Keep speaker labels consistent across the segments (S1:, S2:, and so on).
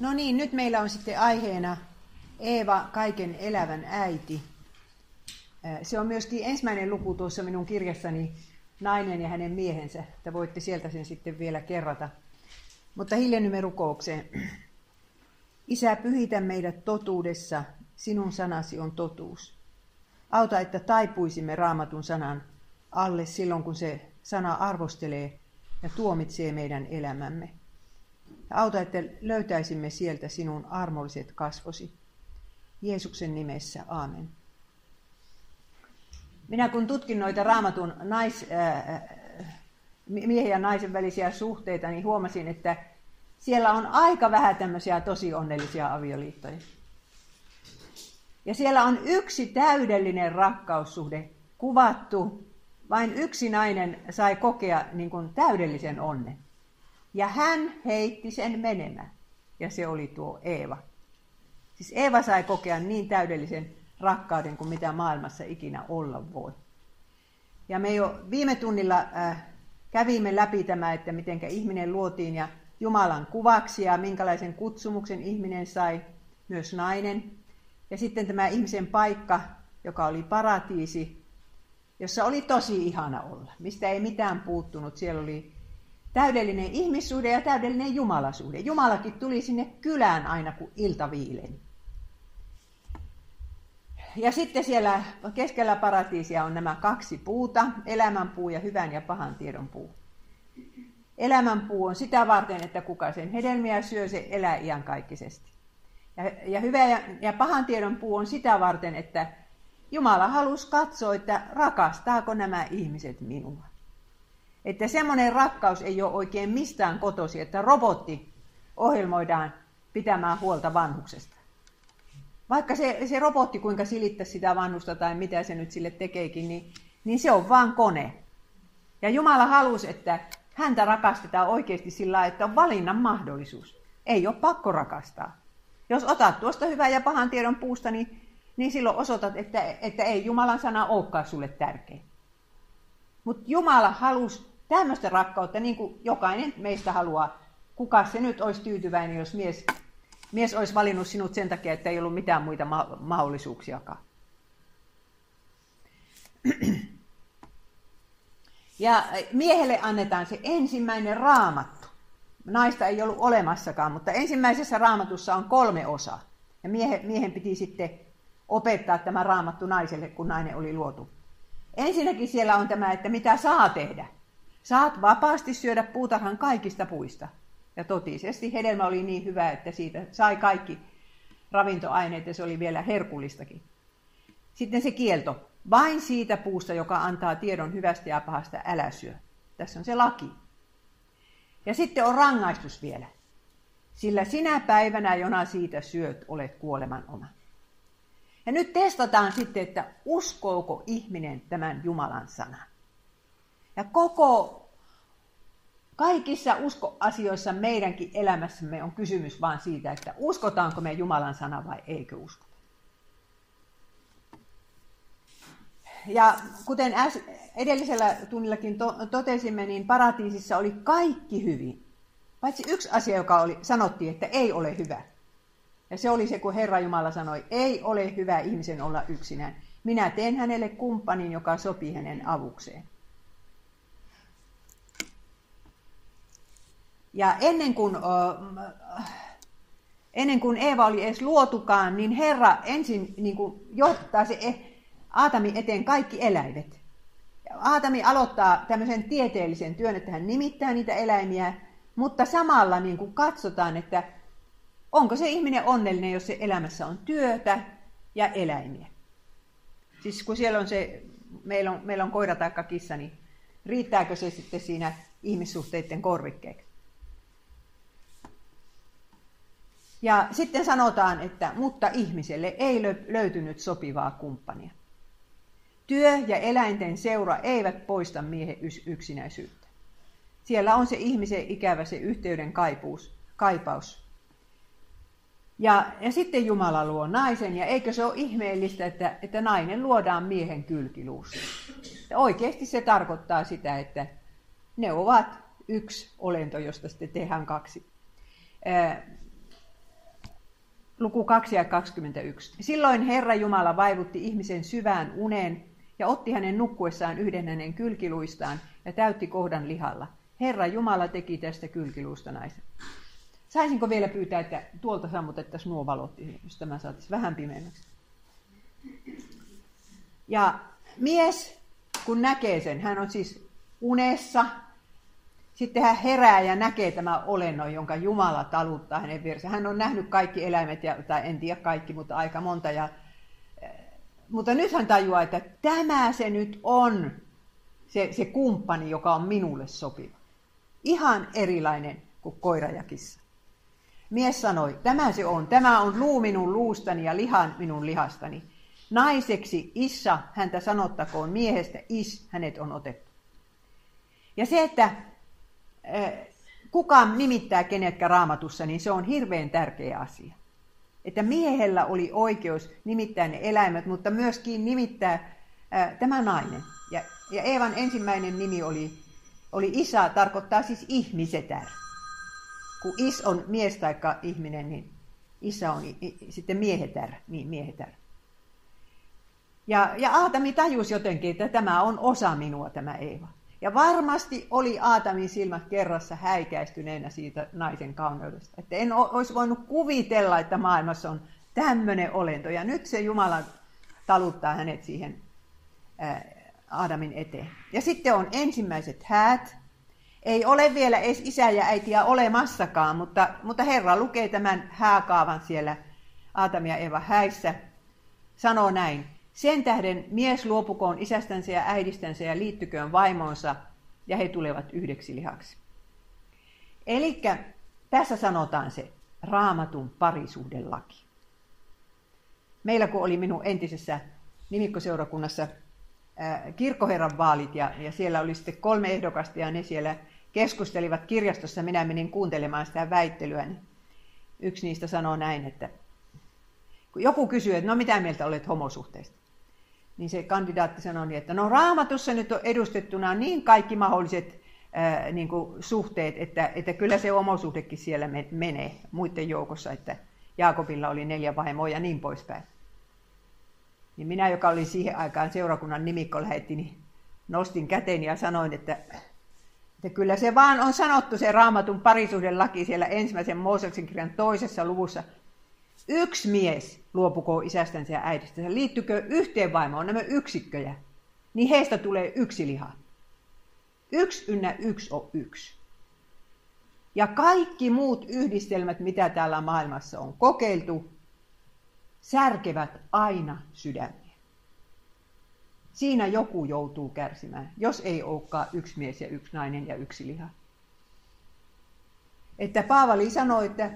S1: No niin, nyt meillä on sitten aiheena Eeva, kaiken elävän äiti. Se on myöskin ensimmäinen luku tuossa minun kirjassani, nainen ja hänen miehensä. Että voitte sieltä sen sitten vielä kerrata. Mutta hiljennymme rukoukseen. Isä, pyhitä meidät totuudessa, sinun sanasi on totuus. Auta, että taipuisimme raamatun sanan alle silloin, kun se sana arvostelee ja tuomitsee meidän elämämme. Auta, että löytäisimme sieltä sinun armolliset kasvosi. Jeesuksen nimessä, aamen. Minä kun tutkin noita raamatun nais, äh, miehen ja naisen välisiä suhteita, niin huomasin, että siellä on aika vähän tämmöisiä tosi onnellisia avioliittoja. Ja siellä on yksi täydellinen rakkaussuhde kuvattu. Vain yksi nainen sai kokea niin kuin täydellisen onnen. Ja hän heitti sen menemään. Ja se oli tuo Eeva. Siis Eeva sai kokea niin täydellisen rakkauden kuin mitä maailmassa ikinä olla voi. Ja me jo viime tunnilla äh, kävimme läpi tämä, että miten ihminen luotiin ja Jumalan kuvaksi ja minkälaisen kutsumuksen ihminen sai, myös nainen. Ja sitten tämä ihmisen paikka, joka oli paratiisi, jossa oli tosi ihana olla, mistä ei mitään puuttunut. Siellä oli täydellinen ihmissuhde ja täydellinen jumalasuhde. Jumalakin tuli sinne kylään aina, kun ilta viileni. Ja sitten siellä keskellä paratiisia on nämä kaksi puuta, elämänpuu ja hyvän ja pahan tiedon puu. Elämänpuu on sitä varten, että kuka sen hedelmiä syö, se elää iankaikkisesti. Ja, ja hyvä ja, ja pahan tiedon puu on sitä varten, että Jumala halusi katsoa, että rakastaako nämä ihmiset minua. Että semmoinen rakkaus ei ole oikein mistään kotosi, että robotti ohjelmoidaan pitämään huolta vanhuksesta. Vaikka se, se robotti kuinka silittää sitä vanhusta tai mitä se nyt sille tekeekin, niin, niin se on vaan kone. Ja Jumala halusi, että häntä rakastetaan oikeasti sillä että on valinnan mahdollisuus. Ei ole pakko rakastaa. Jos otat tuosta hyvän ja pahan tiedon puusta, niin, niin silloin osoitat, että, että ei Jumalan sana olekaan sulle tärkeä. Mutta Jumala halusi tämmöistä rakkautta, niin kuin jokainen meistä haluaa. Kuka se nyt olisi tyytyväinen, jos mies, mies olisi valinnut sinut sen takia, että ei ollut mitään muita ma- mahdollisuuksiakaan. Ja miehelle annetaan se ensimmäinen raamattu. Naista ei ollut olemassakaan, mutta ensimmäisessä raamatussa on kolme osaa. Ja miehen, miehen piti sitten opettaa tämä raamattu naiselle, kun nainen oli luotu. Ensinnäkin siellä on tämä, että mitä saa tehdä. Saat vapaasti syödä puutarhan kaikista puista. Ja totisesti hedelmä oli niin hyvä, että siitä sai kaikki ravintoaineet ja se oli vielä herkullistakin. Sitten se kielto. Vain siitä puusta, joka antaa tiedon hyvästä ja pahasta, älä syö. Tässä on se laki. Ja sitten on rangaistus vielä. Sillä sinä päivänä, jona siitä syöt, olet kuoleman oma. Ja nyt testataan sitten, että uskooko ihminen tämän Jumalan sanan. Ja koko, kaikissa uskoasioissa meidänkin elämässämme on kysymys vain siitä, että uskotaanko me Jumalan sana vai eikö uskota. Ja kuten edellisellä tunnillakin to- totesimme, niin paratiisissa oli kaikki hyvin. Paitsi yksi asia, joka oli, sanottiin, että ei ole hyvä. Ja se oli se, kun Herra Jumala sanoi, ei ole hyvä ihmisen olla yksinään. Minä teen hänelle kumppanin, joka sopii hänen avukseen. Ja ennen kuin, ennen kuin Eeva oli edes luotukaan, niin Herra ensin niin kuin johtaa se e- Aatami eteen kaikki eläimet. Aatami aloittaa tämmöisen tieteellisen työn, että hän nimittää niitä eläimiä, mutta samalla niin kuin katsotaan, että onko se ihminen onnellinen, jos se elämässä on työtä ja eläimiä. Siis kun siellä on se, meillä on, meillä on koira tai kissa, niin riittääkö se sitten siinä ihmissuhteiden korvikkeeksi? Ja sitten sanotaan, että mutta ihmiselle ei löytynyt sopivaa kumppania. Työ ja eläinten seura eivät poista miehen yksinäisyyttä. Siellä on se ihmisen ikävä, se yhteyden kaipuus, kaipaus. Ja, ja sitten Jumala luo naisen, ja eikö se ole ihmeellistä, että, että nainen luodaan miehen kylkiluussa. Ja oikeasti se tarkoittaa sitä, että ne ovat yksi olento, josta sitten tehdään kaksi. Luku 2 ja 21. Silloin Herra Jumala vaivutti ihmisen syvään uneen ja otti hänen nukkuessaan yhden hänen kylkiluistaan ja täytti kohdan lihalla. Herra Jumala teki tästä kylkiluusta naisen. Saisinko vielä pyytää, että tuolta sammutettaisiin nuo valot, jos tämä saataisiin vähän pimeämmäksi. Ja mies, kun näkee sen, hän on siis unessa, sitten hän herää ja näkee tämä olennon, jonka Jumala taluttaa hänen vieressä. Hän on nähnyt kaikki eläimet, ja, tai en tiedä kaikki, mutta aika monta. Ja, mutta nyt hän tajuaa, että tämä se nyt on se, se kumppani, joka on minulle sopiva. Ihan erilainen kuin koira ja kissa. Mies sanoi, tämä se on, tämä on luu minun luustani ja lihan minun lihastani. Naiseksi Issa häntä sanottakoon, miehestä Is hänet on otettu. Ja se, että kuka nimittää kenetkä raamatussa, niin se on hirveän tärkeä asia. Että miehellä oli oikeus nimittää ne eläimet, mutta myöskin nimittää ää, tämä nainen. Ja, ja Eevan ensimmäinen nimi oli, oli Isa, tarkoittaa siis ihmisetär. Kun Is on mies tai ihminen, niin Isa on i, sitten miehetär, niin miehetär. Ja, ja Aatami tajusi jotenkin, että tämä on osa minua, tämä Eeva. Ja varmasti oli Aatamin silmät kerrassa häikäistyneenä siitä naisen kauneudesta. Että en olisi voinut kuvitella, että maailmassa on tämmöinen olento. Ja nyt se Jumala taluttaa hänet siihen Aadamin eteen. Ja sitten on ensimmäiset häät. Ei ole vielä edes isä ja äitiä olemassakaan, mutta, mutta Herra lukee tämän hääkaavan siellä Aatami ja Eva häissä. Sanoo näin. Sen tähden mies luopukoon isästänsä ja äidistänsä ja liittyköön vaimonsa, ja he tulevat yhdeksi lihaksi. Eli tässä sanotaan se raamatun parisuhdelaki. Meillä kun oli minun entisessä nimikkoseurakunnassa kirkkoherran vaalit ja, ja siellä oli sitten kolme ehdokasta ja ne siellä keskustelivat kirjastossa. Minä menin kuuntelemaan sitä väittelyä. Niin yksi niistä sanoi näin, että kun joku kysyy, että no mitä mieltä olet homosuhteista? Niin se kandidaatti sanoi, niin, että no raamatussa nyt on edustettuna niin kaikki mahdolliset ää, niin kuin suhteet, että, että kyllä se omosuhdekin siellä menee muiden joukossa, että Jaakobilla oli neljä vaimoa ja niin poispäin. Niin minä, joka olin siihen aikaan seurakunnan nimikko lähetti, niin nostin käteni ja sanoin, että, että kyllä se vaan on sanottu se raamatun parisuhdelaki siellä ensimmäisen Mooseksen kirjan toisessa luvussa, Yksi mies luopukoo isästänsä ja äidistänsä. Liittykö yhteen vaimoon nämä yksikköjä, niin heistä tulee yksi liha. Yksi ynnä yksi on yksi. Ja kaikki muut yhdistelmät, mitä täällä maailmassa on kokeiltu, särkevät aina sydämiä. Siinä joku joutuu kärsimään, jos ei olekaan yksi mies ja yksi nainen ja yksi liha. Että Paavali sanoi, että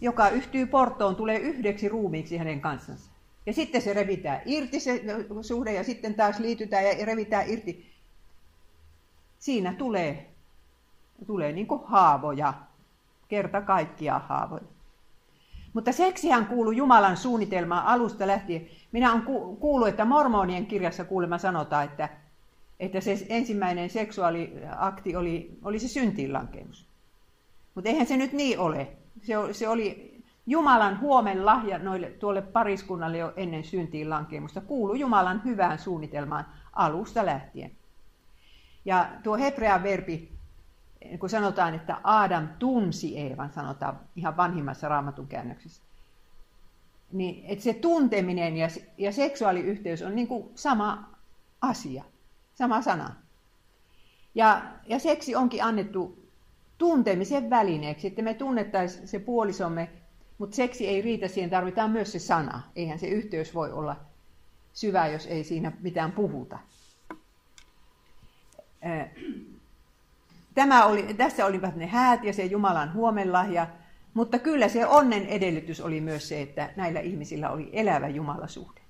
S1: joka yhtyy portoon, tulee yhdeksi ruumiiksi hänen kanssansa. Ja sitten se revitään irti se suhde ja sitten taas liitytään ja revitään irti. Siinä tulee, tulee niin haavoja, kerta kaikkia haavoja. Mutta seksihän kuuluu Jumalan suunnitelmaan alusta lähtien. Minä olen kuullut, että mormonien kirjassa kuulemma sanotaan, että, että se ensimmäinen seksuaaliakti oli, oli se syntiinlankemus. Mutta eihän se nyt niin ole. Se, oli Jumalan huomen lahja noille, tuolle pariskunnalle jo ennen syntiin lankemusta. Kuulu Jumalan hyvään suunnitelmaan alusta lähtien. Ja tuo hebrean verbi, kun sanotaan, että Adam tunsi Eevan, sanotaan ihan vanhimmassa raamatun käännöksessä, niin että se tunteminen ja, ja seksuaaliyhteys on niin kuin sama asia, sama sana. Ja, ja seksi onkin annettu tuntemisen välineeksi, että me tunnettaisiin se puolisomme, mutta seksi ei riitä, siihen tarvitaan myös se sana. Eihän se yhteys voi olla syvä, jos ei siinä mitään puhuta. Tämä oli, tässä olivat ne häät ja se Jumalan huomenlahja, mutta kyllä se onnen edellytys oli myös se, että näillä ihmisillä oli elävä Jumalasuhde.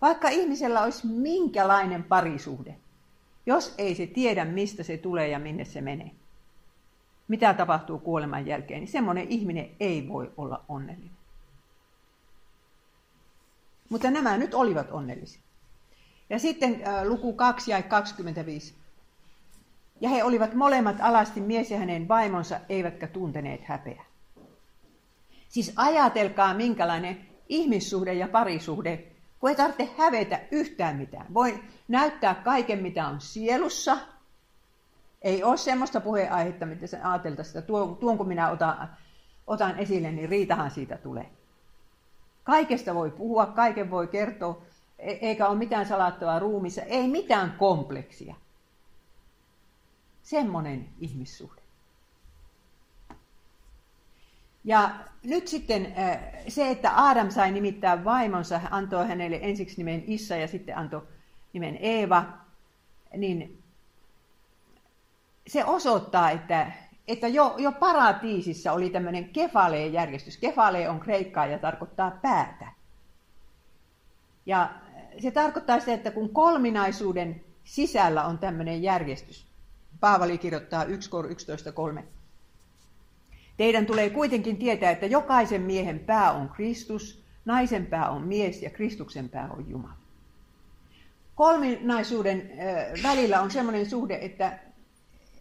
S1: Vaikka ihmisellä olisi minkälainen parisuhde, jos ei se tiedä, mistä se tulee ja minne se menee, mitä tapahtuu kuoleman jälkeen, niin semmoinen ihminen ei voi olla onnellinen. Mutta nämä nyt olivat onnellisia. Ja sitten äh, luku 2 ja 25. Ja he olivat molemmat alasti mies ja hänen vaimonsa, eivätkä tunteneet häpeää. Siis ajatelkaa, minkälainen ihmissuhde ja parisuhde, kun ei tarvitse hävetä yhtään mitään. Voi näyttää kaiken, mitä on sielussa. Ei ole semmoista puheenaihetta, mitä sä ajateltaisiin, että tuon, tuon kun minä otan, otan esille, niin riitahan siitä tulee. Kaikesta voi puhua, kaiken voi kertoa, e- eikä ole mitään salattavaa ruumissa, ei mitään kompleksia. Semmoinen ihmissuhde. Ja nyt sitten äh, se, että Adam sai nimittää vaimonsa, antoi hänelle ensiksi nimen Issa ja sitten antoi nimen Eeva, niin se osoittaa, että, että jo, jo paratiisissa oli tämmöinen kefaleen järjestys. Kefale on kreikkaa ja tarkoittaa päätä. Ja se tarkoittaa sitä, että kun kolminaisuuden sisällä on tämmöinen järjestys, Paavali kirjoittaa 1 kor 11.3, Teidän tulee kuitenkin tietää, että jokaisen miehen pää on Kristus, naisen pää on mies ja Kristuksen pää on Jumala. Kolminaisuuden välillä on sellainen suhde, että,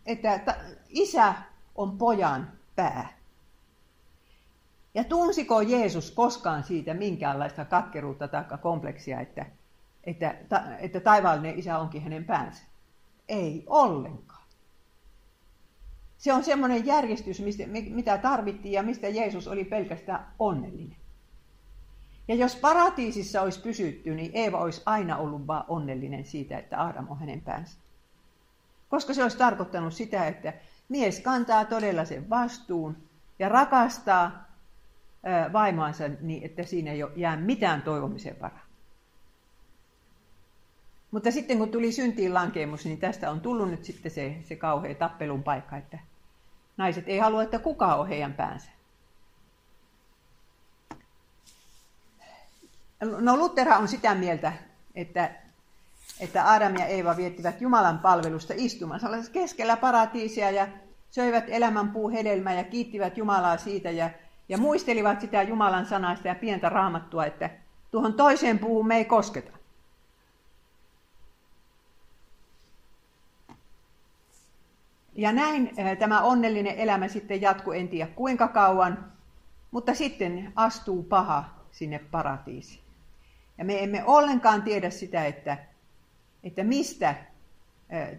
S1: että isä on pojan pää. Ja tunsiko Jeesus koskaan siitä minkäänlaista katkeruutta tai kompleksia, että, että, että taivaallinen isä onkin hänen päänsä? Ei ollenkaan. Se on semmoinen järjestys, mistä, mitä tarvittiin ja mistä Jeesus oli pelkästään onnellinen. Ja jos paratiisissa olisi pysytty, niin Eeva olisi aina ollut vaan onnellinen siitä, että Aadam on hänen päänsä. Koska se olisi tarkoittanut sitä, että mies kantaa todella sen vastuun ja rakastaa vaimoansa niin, että siinä ei jää mitään toivomisen varaa. Mutta sitten kun tuli syntiin lankeemus, niin tästä on tullut nyt sitten se, se kauhea tappelun paikka, että naiset ei halua, että kuka on heidän päänsä. No Lutera on sitä mieltä, että, että Adam ja Eeva viettivät Jumalan palvelusta istumassa keskellä paratiisia ja söivät elämän puu hedelmää ja kiittivät Jumalaa siitä ja, ja muistelivat sitä Jumalan sanasta ja pientä raamattua, että tuohon toiseen puuhun me ei kosketa. Ja näin eh, tämä onnellinen elämä sitten jatkuu, en tiedä kuinka kauan, mutta sitten astuu paha sinne paratiisiin. Ja me emme ollenkaan tiedä sitä, että, että mistä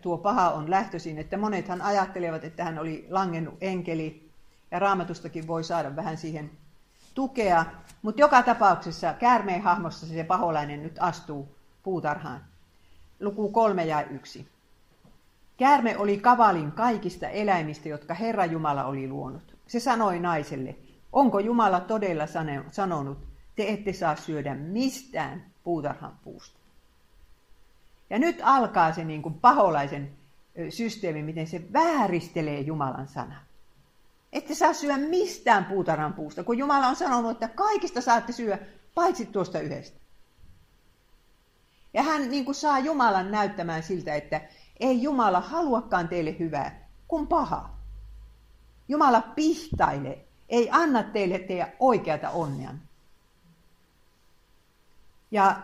S1: tuo paha on lähtöisin. Että monethan ajattelevat, että hän oli langennut enkeli, ja raamatustakin voi saada vähän siihen tukea. Mutta joka tapauksessa käärmeen hahmossa se paholainen nyt astuu puutarhaan. Luku kolme ja yksi. Käärme oli kavalin kaikista eläimistä, jotka Herra Jumala oli luonut. Se sanoi naiselle, onko Jumala todella sanonut, te ette saa syödä mistään puutarhan puusta. Ja nyt alkaa se niin kuin paholaisen systeemi, miten se vääristelee Jumalan sanaa. Ette saa syödä mistään puutarhan puusta, kun Jumala on sanonut, että kaikista saatte syödä, paitsi tuosta yhdestä. Ja hän niin kuin saa Jumalan näyttämään siltä, että ei Jumala haluakaan teille hyvää, kun paha. Jumala pihtailee, ei anna teille teidän oikeata onnea. Ja,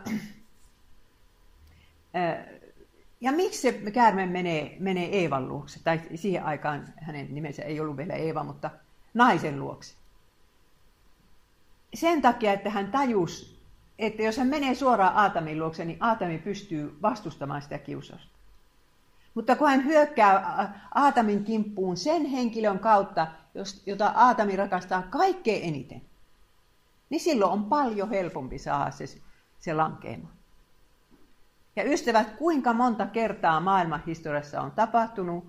S1: ja miksi se käärme menee, menee Eevan luokse? Tai siihen aikaan hänen nimensä ei ollut vielä Eeva, mutta naisen luokse. Sen takia, että hän tajusi, että jos hän menee suoraan Aatamin luokse, niin Aatami pystyy vastustamaan sitä kiusausta. Mutta kun hän hyökkää Aatamin kimppuun sen henkilön kautta, jota Aatami rakastaa kaikkein eniten, niin silloin on paljon helpompi saada se, se lankeema. Ja ystävät, kuinka monta kertaa maailman historiassa on tapahtunut,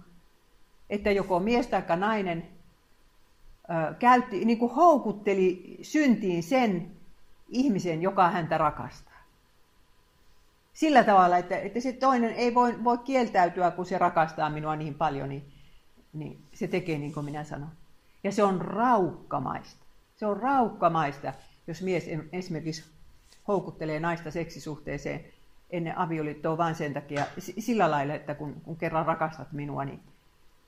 S1: että joko mies tai nainen ö, käytti, niin kuin houkutteli syntiin sen ihmisen, joka häntä rakastaa sillä tavalla, että, että se toinen ei voi, voi kieltäytyä, kun se rakastaa minua niin paljon, niin, niin se tekee niin kuin minä sanon. Ja se on raukkamaista. Se on raukkamaista, jos mies esimerkiksi houkuttelee naista seksisuhteeseen ennen avioliittoa vain sen takia, sillä lailla, että kun, kun kerran rakastat minua, niin,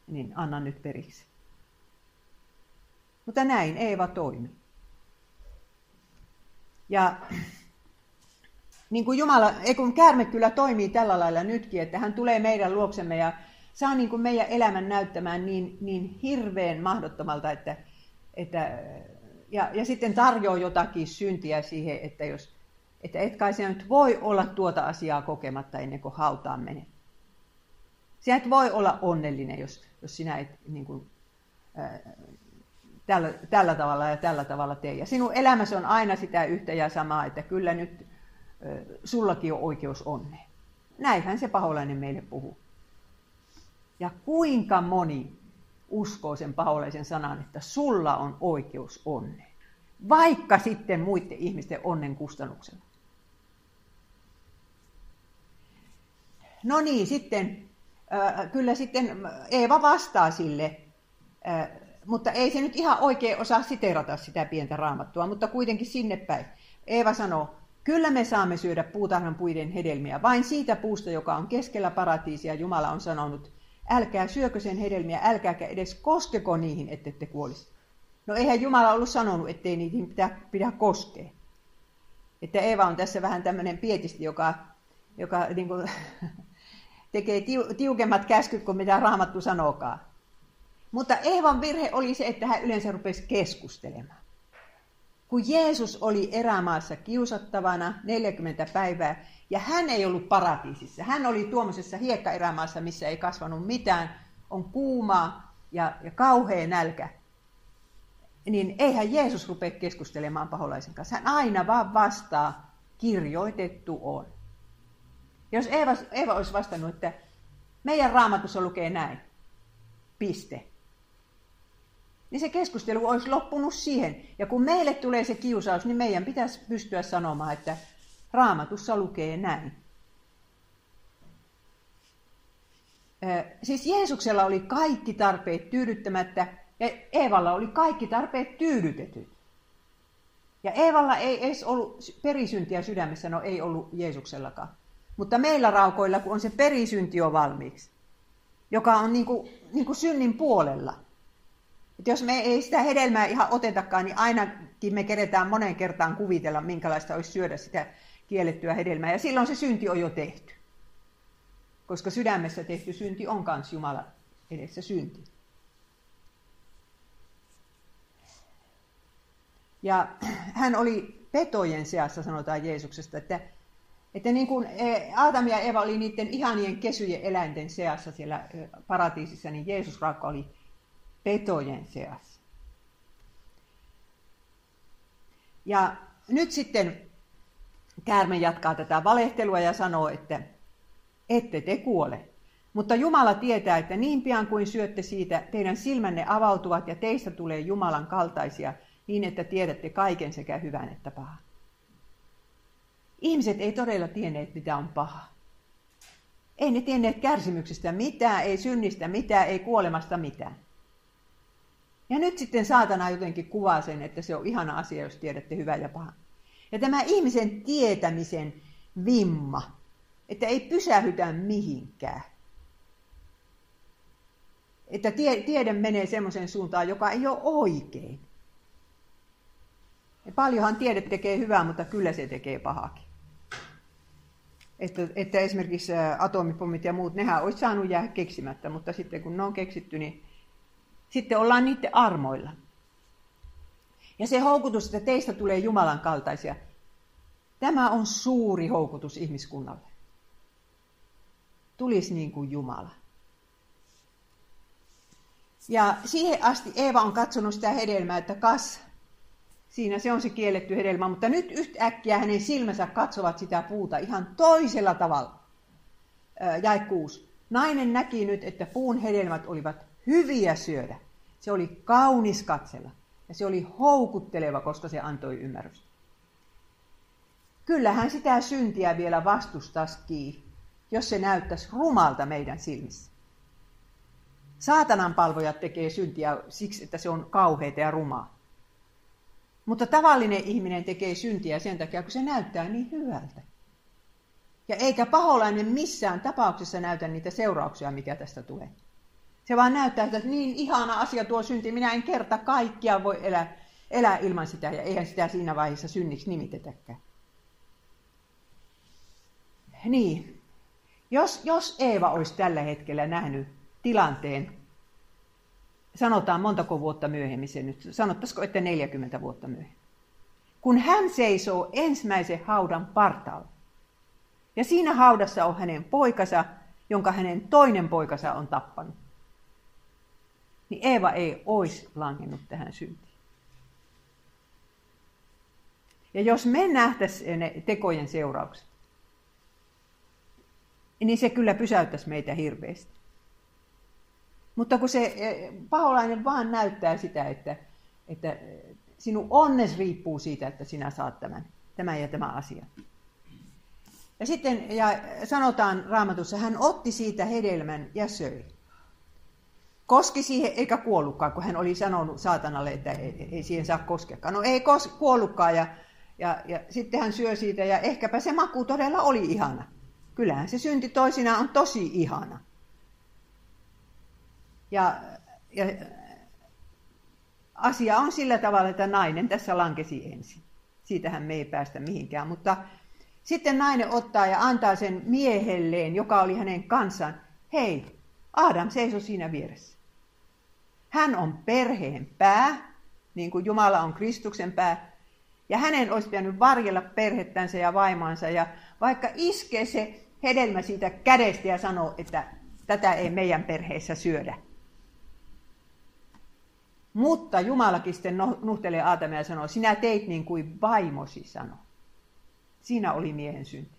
S1: niin anna nyt periksi. Mutta näin Eeva toimi. Ja niin kuin Jumala, ei kun käärme kyllä toimii tällä lailla nytkin, että hän tulee meidän luoksemme ja saa niin kuin meidän elämän näyttämään niin, niin hirveän mahdottomalta, että, että ja, ja sitten tarjoaa jotakin syntiä siihen, että jos että et kai se nyt voi olla tuota asiaa kokematta ennen kuin hautaan menee. Sinä et voi olla onnellinen, jos, jos sinä et niin kuin, ää, tällä, tällä tavalla ja tällä tavalla tee. Ja sinun elämäsi on aina sitä yhtä ja samaa, että kyllä nyt ää, sullakin on oikeus onneen. Näinhän se paholainen meille puhuu. Ja kuinka moni uskoo sen paholaisen sanan, että sulla on oikeus onneen. Vaikka sitten muiden ihmisten onnen kustannuksella. No niin, sitten äh, kyllä sitten Eeva vastaa sille, äh, mutta ei se nyt ihan oikein osaa siterata sitä pientä raamattua, mutta kuitenkin sinne päin. Eeva sanoo, kyllä me saamme syödä puutarhan puiden hedelmiä, vain siitä puusta, joka on keskellä paratiisia. Jumala on sanonut, älkää syökö sen hedelmiä, älkääkä edes koskeko niihin, ette te kuolisi. No eihän Jumala ollut sanonut, ettei niihin pidä, pidä koskea. Että Eeva on tässä vähän tämmöinen pietisti, joka, joka niin kuin, tekee tiukemmat käskyt kuin mitä Raamattu sanookaan. Mutta Eevan virhe oli se, että hän yleensä rupesi keskustelemaan. Kun Jeesus oli erämaassa kiusattavana 40 päivää, ja hän ei ollut paratiisissa. Hän oli tuommoisessa hiekkaerämaassa, missä ei kasvanut mitään, on kuumaa ja, ja kauhea nälkä. Niin eihän Jeesus rupea keskustelemaan paholaisen kanssa. Hän aina vaan vastaa, kirjoitettu on. Jos Eeva, Eeva olisi vastannut, että meidän raamatussa lukee näin, piste, niin se keskustelu olisi loppunut siihen. Ja kun meille tulee se kiusaus, niin meidän pitäisi pystyä sanomaan, että raamatussa lukee näin. Siis Jeesuksella oli kaikki tarpeet tyydyttämättä ja Eevalla oli kaikki tarpeet tyydytetyt. Ja Eevalla ei edes ollut perisyntiä sydämessä, no ei ollut Jeesuksellakaan. Mutta meillä raukoilla, kun on se perisynti jo valmiiksi, joka on niin kuin, niin kuin synnin puolella. Et jos me ei sitä hedelmää ihan otetakaan, niin ainakin me keretään monen kertaan kuvitella, minkälaista olisi syödä sitä kiellettyä hedelmää. Ja silloin se synti on jo tehty. Koska sydämessä tehty synti on myös Jumala edessä synti. Ja hän oli petojen seassa, sanotaan Jeesuksesta, että että niin kuin e, Aadam ja Eva oli niiden ihanien kesyjen eläinten seassa siellä e, paratiisissa, niin Jeesus raakka oli petojen seassa. Ja nyt sitten käärme jatkaa tätä valehtelua ja sanoo, että ette te kuole. Mutta Jumala tietää, että niin pian kuin syötte siitä, teidän silmänne avautuvat ja teistä tulee Jumalan kaltaisia niin, että tiedätte kaiken sekä hyvän että pahan. Ihmiset ei todella tienneet, mitä on paha. Ei ne tienneet kärsimyksestä mitään, ei synnistä mitään, ei kuolemasta mitään. Ja nyt sitten saatana jotenkin kuvaa sen, että se on ihana asia, jos tiedätte hyvää ja pahan. Ja tämä ihmisen tietämisen vimma, että ei pysähytä mihinkään. Että tie, tiede menee semmoiseen suuntaan, joka ei ole oikein. Ja paljonhan tiede tekee hyvää, mutta kyllä se tekee pahakin. Että, että esimerkiksi atomipommit ja muut, nehän olisi saanut jäädä keksimättä, mutta sitten kun ne on keksitty, niin sitten ollaan niiden armoilla. Ja se houkutus, että teistä tulee Jumalan kaltaisia, tämä on suuri houkutus ihmiskunnalle. Tulisi niin kuin Jumala. Ja siihen asti Eeva on katsonut sitä hedelmää, että kas, Siinä se on se kielletty hedelmä, mutta nyt yhtäkkiä hänen silmänsä katsovat sitä puuta ihan toisella tavalla. Jae 6. Nainen näki nyt, että puun hedelmät olivat hyviä syödä. Se oli kaunis katsella ja se oli houkutteleva, koska se antoi ymmärrystä. Kyllähän sitä syntiä vielä vastustaski, jos se näyttäisi rumalta meidän silmissä. Saatanan palvojat tekee syntiä siksi, että se on kauheita ja rumaa. Mutta tavallinen ihminen tekee syntiä sen takia, kun se näyttää niin hyvältä. Ja eikä paholainen missään tapauksessa näytä niitä seurauksia, mikä tästä tulee. Se vaan näyttää, että niin ihana asia tuo synti, minä en kerta kaikkia voi elää, elää ilman sitä, ja eihän sitä siinä vaiheessa synniksi nimitetäkään. Niin, jos, jos Eeva olisi tällä hetkellä nähnyt tilanteen sanotaan montako vuotta myöhemmin se nyt, sanottaisiko, että 40 vuotta myöhemmin. Kun hän seisoo ensimmäisen haudan partaalla. Ja siinä haudassa on hänen poikansa, jonka hänen toinen poikansa on tappanut. Niin Eeva ei olisi langennut tähän syntiin. Ja jos me nähtäisiin ne tekojen seuraukset, niin se kyllä pysäyttäisi meitä hirveästi. Mutta kun se eh, paholainen vaan näyttää sitä, että, että sinun onnes riippuu siitä, että sinä saat tämän, tämän ja tämän asian. Ja sitten ja sanotaan raamatussa, hän otti siitä hedelmän ja söi. Koski siihen eikä kuollutkaan, kun hän oli sanonut saatanalle, että ei, ei siihen saa koskekaan. No ei kos, kuollutkaan ja, ja, ja sitten hän syö siitä ja ehkäpä se maku todella oli ihana. Kyllähän se synti toisinaan on tosi ihana. Ja, ja asia on sillä tavalla, että nainen tässä lankesi ensin. Siitähän me ei päästä mihinkään, mutta sitten nainen ottaa ja antaa sen miehelleen, joka oli hänen kanssaan. Hei, Adam seisoi siinä vieressä. Hän on perheen pää, niin kuin Jumala on Kristuksen pää. Ja hänen olisi pitänyt varjella perhettänsä ja vaimaansa. Ja vaikka iskee se hedelmä siitä kädestä ja sanoo, että tätä ei meidän perheessä syödä. Mutta Jumalakin sitten nuhtelee Aatamia ja sanoo, sinä teit niin kuin vaimosi sanoi. Siinä oli miehen synti.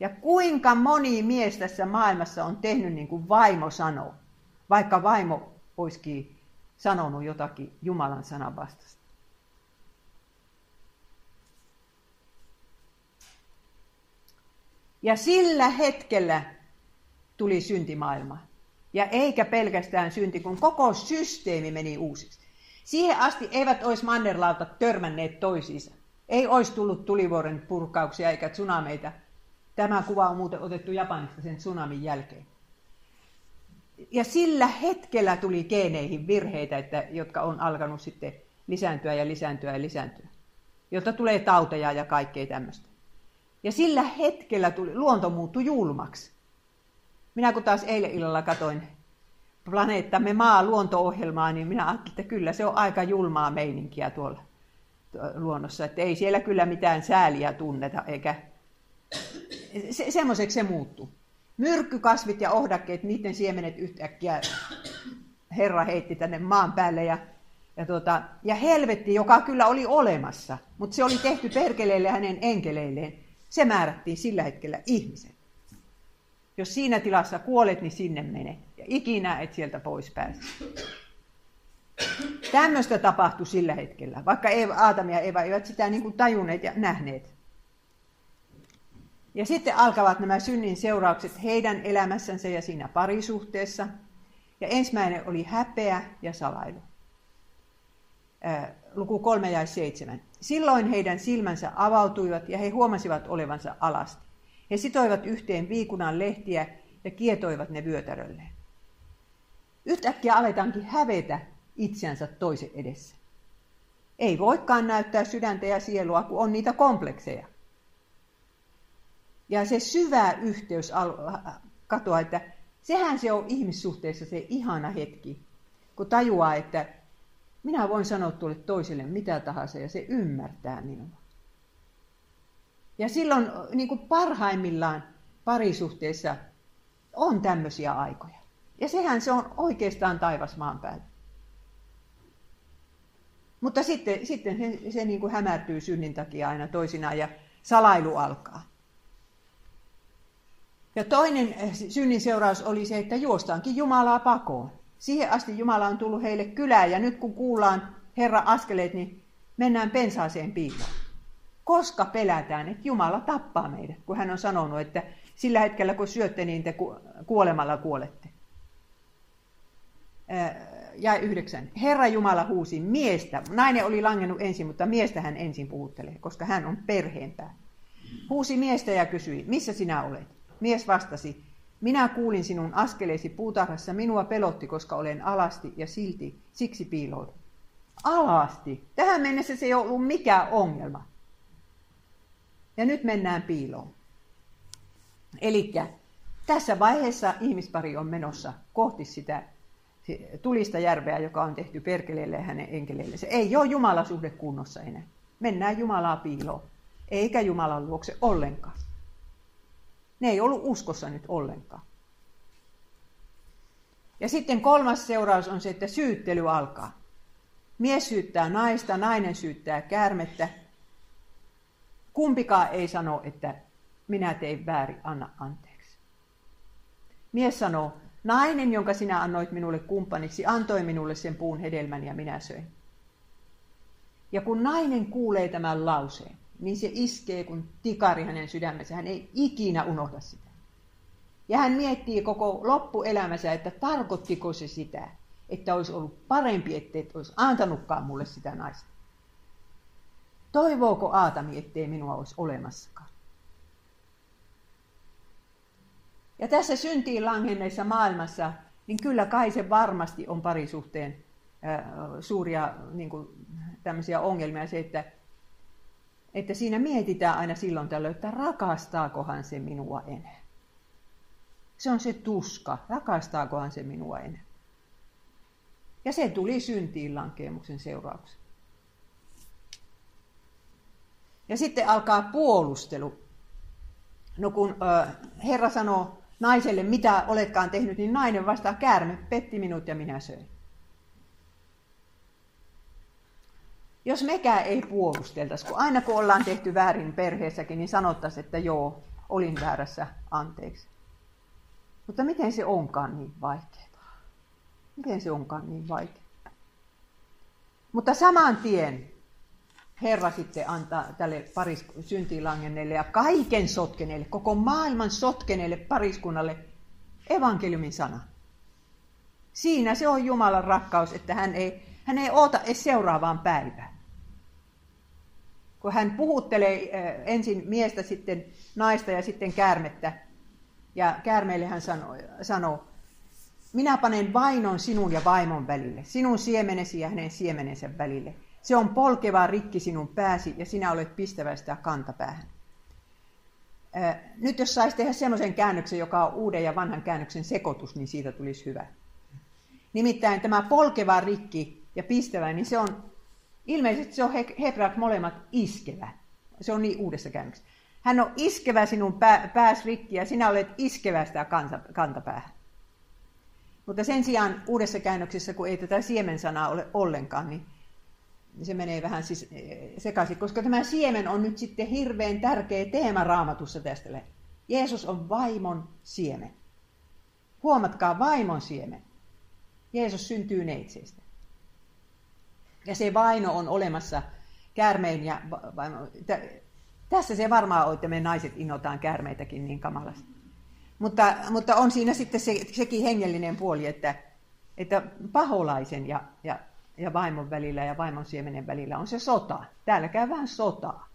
S1: Ja kuinka moni mies tässä maailmassa on tehnyt niin kuin vaimo sanoo, vaikka vaimo olisikin sanonut jotakin Jumalan sanan vastasta. Ja sillä hetkellä tuli synti maailmaan. Ja eikä pelkästään synti, kun koko systeemi meni uusiksi. Siihen asti eivät olisi mannerlauta törmänneet toisiinsa. Ei olisi tullut tulivuoren purkauksia eikä tsunameita. Tämä kuva on muuten otettu Japanista sen tsunamin jälkeen. Ja sillä hetkellä tuli geeneihin virheitä, että, jotka on alkanut sitten lisääntyä ja lisääntyä ja lisääntyä. Jotta tulee tauteja ja kaikkea tämmöistä. Ja sillä hetkellä tuli, luonto muuttui julmaksi. Minä kun taas eilen illalla katoin planeettamme maa luonto-ohjelmaa, niin minä ajattelin, että kyllä se on aika julmaa meininkiä tuolla luonnossa. Että ei siellä kyllä mitään sääliä tunneta, eikä se, semmoiseksi se muuttuu. Myrkkykasvit ja ohdakkeet, niiden siemenet yhtäkkiä Herra heitti tänne maan päälle ja, ja, tuota, ja helvetti, joka kyllä oli olemassa, mutta se oli tehty perkeleille hänen enkeleilleen. Se määrättiin sillä hetkellä ihmisen. Jos siinä tilassa kuolet, niin sinne mene. Ja ikinä et sieltä pois pääse. Tämmöistä tapahtui sillä hetkellä, vaikka Eeva, Aatamia ja Eva eivät sitä niin kuin tajunneet ja nähneet. Ja sitten alkavat nämä synnin seuraukset heidän elämässänsä ja siinä parisuhteessa. Ja ensimmäinen oli häpeä ja salailu. Luku 3 ja 7. Silloin heidän silmänsä avautuivat ja he huomasivat olevansa alasti. He sitoivat yhteen viikunan lehtiä ja kietoivat ne vyötärölleen. Yhtäkkiä aletaankin hävetä itseänsä toisen edessä. Ei voikaan näyttää sydäntä ja sielua, kun on niitä komplekseja. Ja se syvä yhteys katoaa, että sehän se on ihmissuhteessa se ihana hetki, kun tajuaa, että minä voin sanoa tuolle toiselle mitä tahansa ja se ymmärtää minua. Ja silloin niin kuin parhaimmillaan parisuhteessa on tämmöisiä aikoja. Ja sehän se on oikeastaan taivas maan päällä. Mutta sitten, sitten se, se niin kuin hämärtyy synnin takia aina toisinaan ja salailu alkaa. Ja toinen eh, synnin seuraus oli se, että juostaankin Jumalaa pakoon. Siihen asti Jumala on tullut heille kylään ja nyt kun kuullaan Herra askeleet, niin mennään pensaaseen piiloon. Koska pelätään, että Jumala tappaa meidät, kun hän on sanonut, että sillä hetkellä kun syötte, niin te kuolemalla kuolette. Ja yhdeksän. Herra Jumala huusi miestä. Nainen oli langennut ensin, mutta miestä hän ensin puhuttelee, koska hän on perheenpää. Huusi miestä ja kysyi, missä sinä olet? Mies vastasi, minä kuulin sinun askeleesi puutarhassa, minua pelotti, koska olen alasti ja silti siksi piiloudun. Alasti. Tähän mennessä se ei ollut mikään ongelma. Ja nyt mennään piiloon. Eli tässä vaiheessa ihmispari on menossa kohti sitä tulista järveä, joka on tehty perkeleelle ja hänen enkeleille. Se ei ole Jumalan suhde kunnossa enää. Mennään Jumalaa piiloon, eikä Jumalan luokse ollenkaan. Ne ei ollut uskossa nyt ollenkaan. Ja sitten kolmas seuraus on se, että syyttely alkaa. Mies syyttää naista, nainen syyttää käärmettä. Kumpikaan ei sano, että minä tein väärin, anna anteeksi. Mies sanoo, nainen, jonka sinä annoit minulle kumppaniksi, antoi minulle sen puun hedelmän ja minä söin. Ja kun nainen kuulee tämän lauseen, niin se iskee kun tikari hänen sydämensä. Hän ei ikinä unohda sitä. Ja hän miettii koko loppuelämänsä, että tarkoittiko se sitä, että olisi ollut parempi, ettei olisi antanutkaan mulle sitä naista. Toivooko Aatami, ettei minua olisi olemassakaan? Ja tässä syntiin langenneessa maailmassa, niin kyllä kai se varmasti on parisuhteen suuria niin kuin, tämmöisiä ongelmia se, että, että siinä mietitään aina silloin tällöin, että rakastaakohan se minua enää. Se on se tuska, rakastaakohan se minua enää. Ja se tuli syntiin lankeemuksen seurauksena. Ja sitten alkaa puolustelu. No kun ö, Herra sanoo naiselle, mitä oletkaan tehnyt, niin nainen vastaa, käärme petti minut ja minä söin. Jos mekään ei puolusteltaisi, kun aina kun ollaan tehty väärin perheessäkin, niin sanottaisiin, että joo, olin väärässä, anteeksi. Mutta miten se onkaan niin vaikeaa? Miten se onkaan niin vaikeaa? Mutta saman tien Herra sitten antaa tälle paris, syntilangenneille ja kaiken sotkeneille, koko maailman sotkeneille pariskunnalle evankeliumin sana. Siinä se on Jumalan rakkaus, että hän ei, hän ei oota edes seuraavaan päivään. Kun hän puhuttelee äh, ensin miestä, sitten naista ja sitten käärmettä, ja käärmeille hän sanoo, sanoo, minä panen vainon sinun ja vaimon välille, sinun siemenesi ja hänen siemenensä välille. Se on polkeva rikki sinun pääsi ja sinä olet pistävä sitä kantapäähän. Nyt jos saisi tehdä semmoisen käännöksen, joka on uuden ja vanhan käännöksen sekoitus, niin siitä tulisi hyvä. Nimittäin tämä polkeva rikki ja pistävä, niin se on ilmeisesti se on hebreat molemmat iskevä. Se on niin uudessa käännöksessä. Hän on iskevä sinun pää, pääs rikki ja sinä olet iskevä sitä kantapäähän. Mutta sen sijaan uudessa käännöksessä, kun ei tätä siemensanaa ole ollenkaan, niin se menee vähän siis sekaisin, koska tämä siemen on nyt sitten hirveän tärkeä teema raamatussa tästä. Jeesus on vaimon siemen. Huomatkaa vaimon siemen. Jeesus syntyy neitseistä. Ja se vaino on olemassa käärmeen ja vaimo. Tässä se varmaan on, että me naiset innotaan käärmeitäkin niin kamalasti. Mutta, mutta on siinä sitten se, sekin hengellinen puoli, että, että paholaisen ja, ja, ja vaimon välillä ja vaimon siemenen välillä on se sota. Täällä käy vähän sotaa.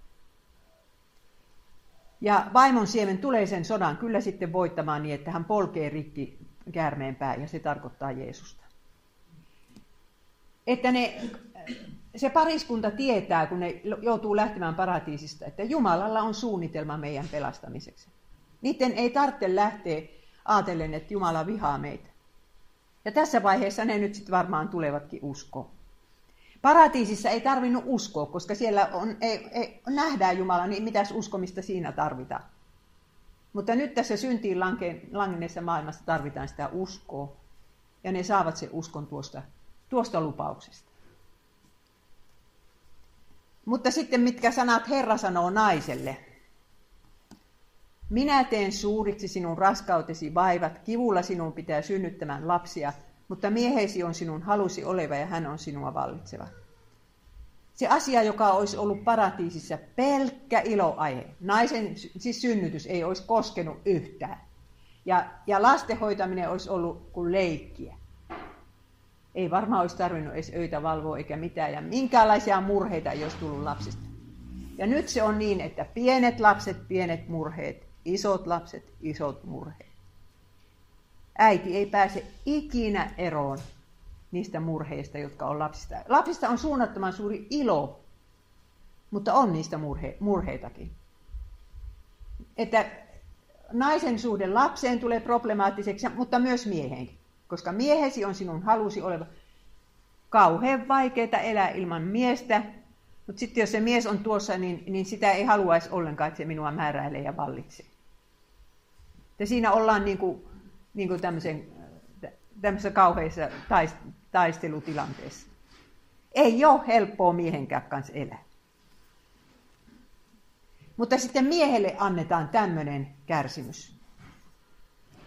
S1: Ja vaimon siemen tulee sen sodan kyllä sitten voittamaan niin, että hän polkee rikki käärmeen pää ja se tarkoittaa Jeesusta. Että ne se pariskunta tietää, kun ne joutuu lähtemään paratiisista, että Jumalalla on suunnitelma meidän pelastamiseksi. Niiden ei tarvitse lähteä ajatellen, että Jumala vihaa meitä. Ja tässä vaiheessa ne nyt sitten varmaan tulevatkin uskoon. Paratiisissa ei tarvinnut uskoa, koska siellä on, ei, ei, nähdään Jumala, niin mitäs uskomista siinä tarvitaan. Mutta nyt tässä syntiin langenneessa maailmassa tarvitaan sitä uskoa, ja ne saavat sen uskon tuosta, tuosta lupauksesta. Mutta sitten mitkä sanat Herra sanoo naiselle? Minä teen suuriksi sinun raskautesi vaivat, kivulla sinun pitää synnyttämään lapsia, mutta miehesi on sinun halusi oleva ja hän on sinua vallitseva. Se asia, joka olisi ollut paratiisissa pelkkä iloaihe, naisen siis synnytys ei olisi koskenut yhtään. Ja, ja lasten hoitaminen olisi ollut kuin leikkiä ei varmaan olisi tarvinnut edes öitä valvoa eikä mitään, ja minkäänlaisia murheita ei olisi tullut lapsista. Ja nyt se on niin, että pienet lapset, pienet murheet, isot lapset, isot murheet. Äiti ei pääse ikinä eroon niistä murheista, jotka on lapsista. Lapsista on suunnattoman suuri ilo, mutta on niistä murhe, murheitakin. Että naisen suhde lapseen tulee problemaattiseksi, mutta myös mieheenkin. koska miehesi on sinun halusi oleva. Kauhean vaikeaa elää ilman miestä, mutta sitten jos se mies on tuossa, niin, niin sitä ei haluaisi ollenkaan, että se minua määräilee ja vallitsee. Ja siinä ollaan niin kuin, niin kuin tämmöisen, tämmöisessä kauheissa taistelutilanteessa. Ei ole helppoa miehenkään kanssa elää. Mutta sitten miehelle annetaan tämmöinen kärsimys.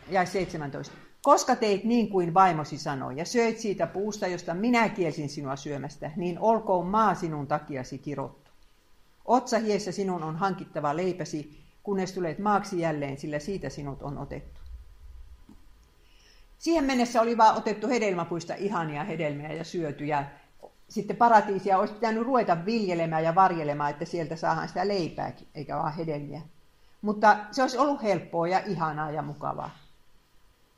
S1: Ja 17. Koska teit niin kuin vaimosi sanoi ja söit siitä puusta, josta minä kielsin sinua syömästä, niin olkoon maa sinun takiasi kirottu. Otsa hiessä sinun on hankittava leipäsi, kunnes tulet maaksi jälleen, sillä siitä sinut on otettu. Siihen mennessä oli vaan otettu hedelmäpuista ihania hedelmiä ja syöty, ja sitten paratiisia olisi pitänyt ruveta viljelemään ja varjelemaan, että sieltä saadaan sitä leipääkin, eikä vaan hedelmiä. Mutta se olisi ollut helppoa ja ihanaa ja mukavaa.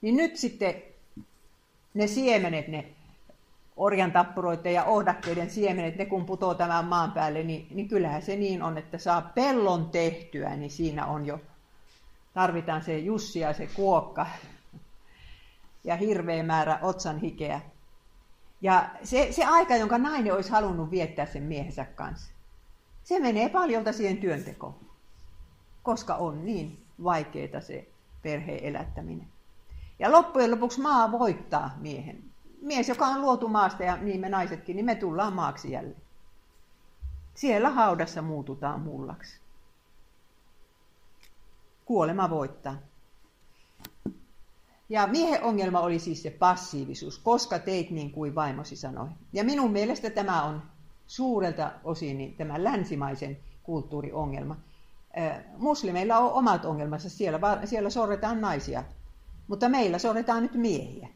S1: Niin nyt sitten ne siemenet, ne orjan tappuroiden ja ohdakkeiden siemenet, ne kun putoo tämän maan päälle, niin, niin kyllähän se niin on, että saa pellon tehtyä, niin siinä on jo, tarvitaan se Jussi ja se kuokka ja hirveä määrä otsan hikeä. Ja se, se aika, jonka nainen olisi halunnut viettää sen miehensä kanssa, se menee paljolta siihen työntekoon, koska on niin vaikeaa se perheen elättäminen. Ja loppujen lopuksi maa voittaa miehen. Mies, joka on luotu maasta ja niin me naisetkin, niin me tullaan maaksi jälleen. Siellä haudassa muututaan mullaksi. Kuolema voittaa. Ja miehen ongelma oli siis se passiivisuus, koska teit niin kuin vaimosi sanoi. Ja minun mielestä tämä on suurelta osin niin tämä länsimaisen kulttuuriongelma. Muslimeilla on omat ongelmansa, siellä, siellä sorretaan naisia, mutta meillä sorretaan nyt miehiä.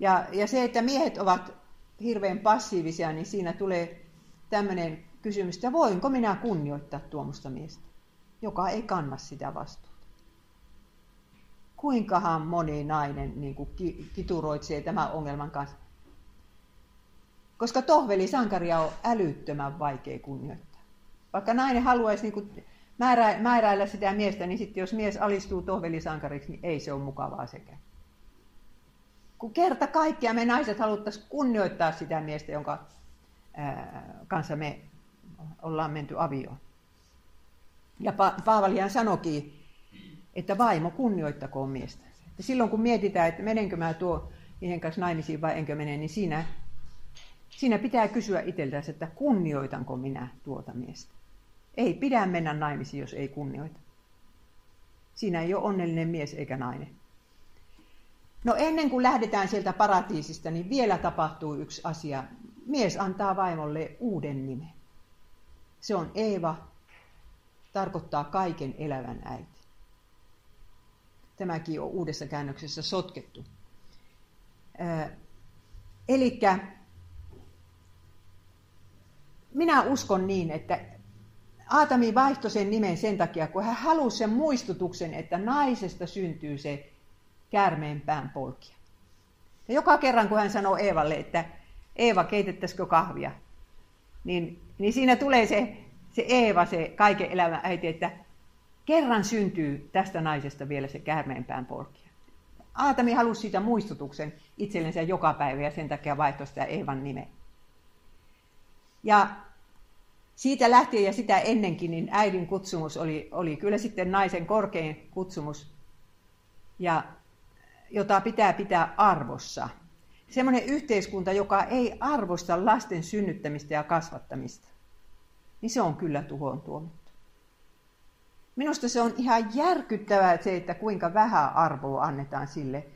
S1: Ja, ja se, että miehet ovat hirveän passiivisia, niin siinä tulee tämmöinen kysymys, että voinko minä kunnioittaa tuommoista miestä, joka ei kanna sitä vastuuta kuinkahan moni nainen niin kuin kituroitsee tämän ongelman kanssa. Koska tohvelisankaria on älyttömän vaikea kunnioittaa. Vaikka nainen haluaisi niin kuin määrä, määräillä sitä miestä, niin sitten jos mies alistuu tohvelisankariksi, niin ei se ole mukavaa sekä. Kun kerta kaikkia me naiset haluttaisiin kunnioittaa sitä miestä, jonka ää, kanssa me ollaan menty avioon. Ja pa- Paavalihan sanokin että vaimo kunnioittakoon miestä. Ja silloin kun mietitään, että menenkö mä tuo miehen kanssa naimisiin vai enkö mene, niin siinä, siinä pitää kysyä itseltänsä, että kunnioitanko minä tuota miestä. Ei pidä mennä naimisiin, jos ei kunnioita. Siinä ei ole onnellinen mies eikä nainen. No ennen kuin lähdetään sieltä paratiisista, niin vielä tapahtuu yksi asia. Mies antaa vaimolle uuden nimen. Se on Eeva, tarkoittaa kaiken elävän äiti. Tämäkin on uudessa käännöksessä sotkettu. Eli minä uskon niin, että Aatami vaihtoi sen nimen sen takia, kun hän halusi sen muistutuksen, että naisesta syntyy se käärmeenpään polkija. Ja joka kerran, kun hän sanoo Eevalle, että Eeva, keitettäisikö kahvia, niin, niin siinä tulee se, se Eeva, se kaiken elämän äiti, että Kerran syntyy tästä naisesta vielä se käärmeenpään polkija. Aatami halusi siitä muistutuksen itsellensä joka päivä ja sen takia vaihtoi sitä Eevan nimeä. Ja siitä lähtien ja sitä ennenkin, niin äidin kutsumus oli, oli kyllä sitten naisen korkein kutsumus, ja, jota pitää pitää arvossa. Semmoinen yhteiskunta, joka ei arvosta lasten synnyttämistä ja kasvattamista, niin se on kyllä tuhoon tuomittu. Minusta se on ihan järkyttävää se, että kuinka vähän arvoa annetaan sille,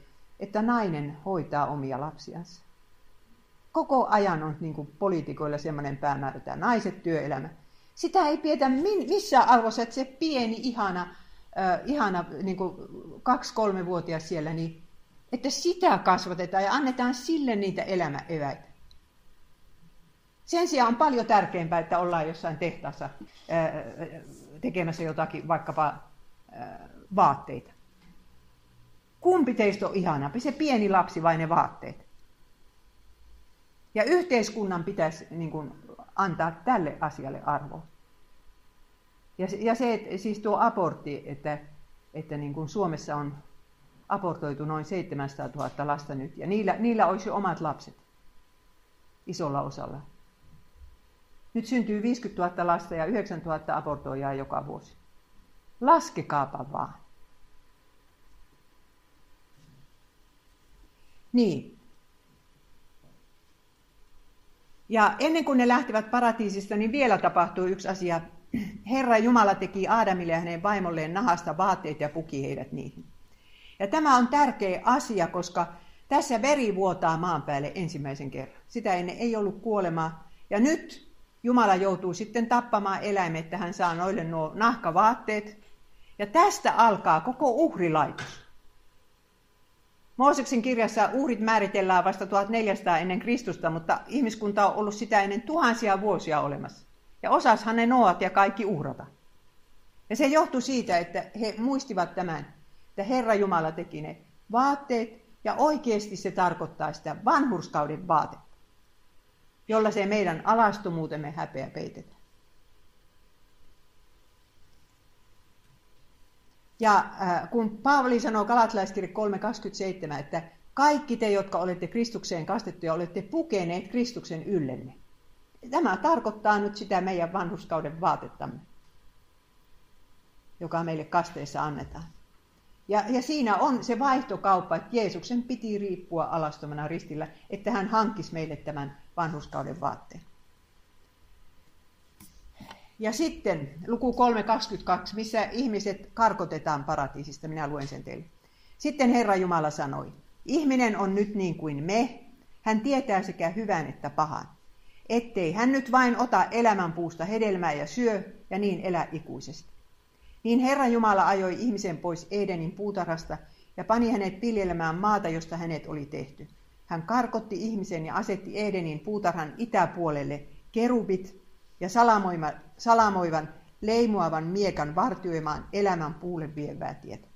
S1: että nainen hoitaa omia lapsiansa. Koko ajan on niin kuin poliitikoilla sellainen päämäärä, että naiset työelämä. Sitä ei pidetä missään arvossa, että se pieni, ihana, äh, ihana niin kaksi-kolme-vuotias siellä, niin että sitä kasvatetaan ja annetaan sille niitä elämäeväitä. Sen sijaan on paljon tärkeämpää, että ollaan jossain tehtaassa ää, tekemässä jotakin, vaikkapa ää, vaatteita. Kumpi teistä on ihanampi, se pieni lapsi vai ne vaatteet? Ja yhteiskunnan pitäisi niin kuin, antaa tälle asialle arvo. Ja, ja se, että, siis tuo abortti, että, että niin kuin Suomessa on abortoitu noin 700 000 lasta nyt, ja niillä, niillä olisi omat lapset isolla osalla. Nyt syntyy 50 000 lasta ja 9 000 abortoijaa joka vuosi. Laskekaapa vaan. Niin. Ja ennen kuin ne lähtivät paratiisista, niin vielä tapahtui yksi asia. Herra Jumala teki Aadamille ja hänen vaimolleen nahasta vaatteet ja puki heidät niihin. Ja tämä on tärkeä asia, koska tässä veri vuotaa maan päälle ensimmäisen kerran. Sitä ennen ei ollut kuolemaa. Ja nyt Jumala joutuu sitten tappamaan eläimet, että hän saa noille nuo nahkavaatteet. Ja tästä alkaa koko uhrilaitos. Mooseksen kirjassa uhrit määritellään vasta 1400 ennen Kristusta, mutta ihmiskunta on ollut sitä ennen tuhansia vuosia olemassa. Ja osashan ne noat ja kaikki uhrata. Ja se johtui siitä, että he muistivat tämän, että Herra Jumala teki ne vaatteet, ja oikeasti se tarkoittaa sitä vanhurskauden vaatetta, jolla se meidän alastumuutemme häpeä peitetään. Ja äh, kun Paavali sanoo Galatalaiskirja 3.27, että kaikki te, jotka olette Kristukseen kastettuja, olette pukeneet Kristuksen yllenne. Tämä tarkoittaa nyt sitä meidän vanhuskauden vaatettamme, joka meille kasteessa annetaan. Ja, ja siinä on se vaihtokauppa, että Jeesuksen piti riippua alastomana ristillä, että hän hankkisi meille tämän vanhuskauden vaatteen. Ja sitten luku 3.22, missä ihmiset karkotetaan paratiisista, minä luen sen teille. Sitten Herra Jumala sanoi, ihminen on nyt niin kuin me, hän tietää sekä hyvän että pahan. Ettei hän nyt vain ota elämänpuusta hedelmää ja syö ja niin elä ikuisesti. Niin Herra Jumala ajoi ihmisen pois Edenin puutarhasta ja pani hänet viljelemään maata, josta hänet oli tehty. Hän karkotti ihmisen ja asetti Edenin puutarhan itäpuolelle kerubit ja salamoivan leimuavan miekan vartioimaan elämän puulle vievää tietä.